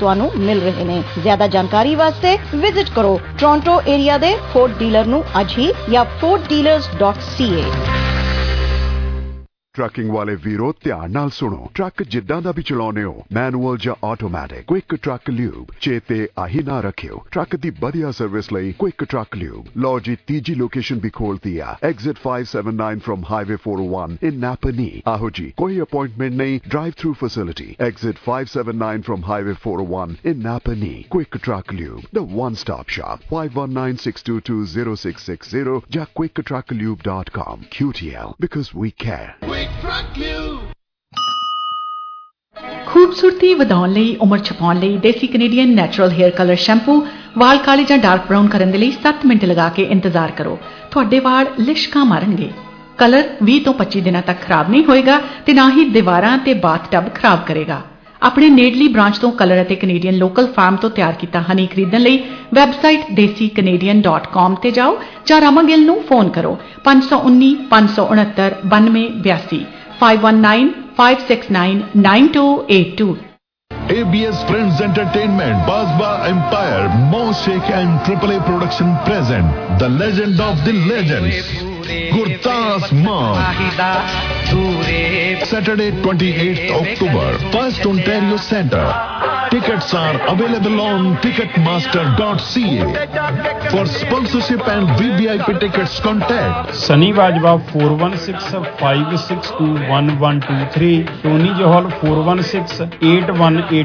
ਤੁਹਾਨੂੰ ਮਿਲ ਰਹੇ ਨੇ। ਜ਼ਿਆਦਾ ਜਾਣਕਾਰੀ ਵਾਸਤੇ ਵਿਜ਼ਿਟ ਕਰੋ ਟੋਰਾਂਟੋ ਏਰੀਆ ਦੇ ਫੋਰਡ ਡੀਲਰ ਨੂੰ ਅੱਜ ਹੀ ਜਾਂ fortdealers.ca ਟਰੱਕਿੰਗ ਵਾਲੇ ਵੀਰੋ ਧਿਆਨ ਨਾਲ ਸੁਣੋ ਟਰੱਕ ਜਿੱਦਾਂ ਦਾ ਵੀ ਚਲਾਉਨੇ ਹੋ ਮੈਨੂਅਲ ਜਾਂ ਆਟੋਮੈਟਿਕ ਕੁਇਕ ਟਰੱਕ ਲਿਊਬ ਚੇਤੇ ਆਹੀ ਨਾ ਰੱਖਿਓ ਟਰੱਕ ਦੀ ਵਧੀਆ ਸਰਵਿਸ ਲਈ ਕੁਇਕ ਟਰੱਕ ਲਿਊਬ ਲੋ ਜੀ ਤੀਜੀ ਲੋਕੇਸ਼ਨ ਵੀ ਖੋਲਤੀ ਆ exit 579 from highway 401 in Napanee ਆਹੋ ਜੀ ਕੋਈ ਅਪਾਇੰਟਮੈਂਟ ਨਹੀਂ drive through facility exit 579 from highway 401 in Napanee quick truck lube the one stop shop 519-622-0660 ਜਾਂ quicktrucklube.com QTL because we care ਖੂਬਸੂਰਤੀ ਵਧਾਉਣ ਲਈ, ਉਮਰ ਛਪਾਉਣ ਲਈ ਦੇਸੀ Canadian natural hair colour shampoo ਵਾਲ ਕਾਲੇ ਜਾਂ ਡਾਰਕ ਬ੍ਰਾਊਨ ਕਰਨ ਦੇ ਲਈ 7 ਮਿੰਟ ਲਗਾ ਕੇ ਇੰਤਜ਼ਾਰ ਕਰੋ। ਤੁਹਾਡੇ ਵਾਲ ਲਿਸ਼ਕਾਂ ਮਾਰਨਗੇ। ਕਲਰ 20 ਤੋਂ 25 ਦਿਨਾਂ ਤੱਕ ਖਰਾਬ ਨਹੀਂ ਹੋਏਗਾ ਤੇ ਨਾ ਹੀ ਦੀਵਾਰਾਂ ਤੇ ਬਾਥਟਬ ਖਰਾਬ ਕਰੇਗਾ। ਆਪਣੇ ਨੇੜਲੀ ਬ੍ਰਾਂਚ ਤੋਂ ਕਲਰ ਅਤੇ ਕੈਨੇਡੀਅਨ ਲੋਕਲ ਫਾਰਮ ਤੋਂ ਤਿਆਰ ਕੀਤਾ ਹਨੀ ਖਰੀਦਣ ਲਈ ਵੈਬਸਾਈਟ desicanadian.com ਤੇ ਜਾਓ ਜਾਂ ਰਾਮਾ ਗਿੱਲ ਨੂੰ ਫੋਨ ਕਰੋ 519 569 9282 519 569 9282 ABS Friends Entertainment, Basba Empire, Mo Sheikh and AAA Production present The Legend of the Legends. Gurdas Maan Saturday twenty eight October first Ontario centre tickets are available on Ticketmaster dot C A for sponsorship and V V I P tickets contact Sunny Bajwa four one six five six two one one two three Tony Johal four one six eight one eight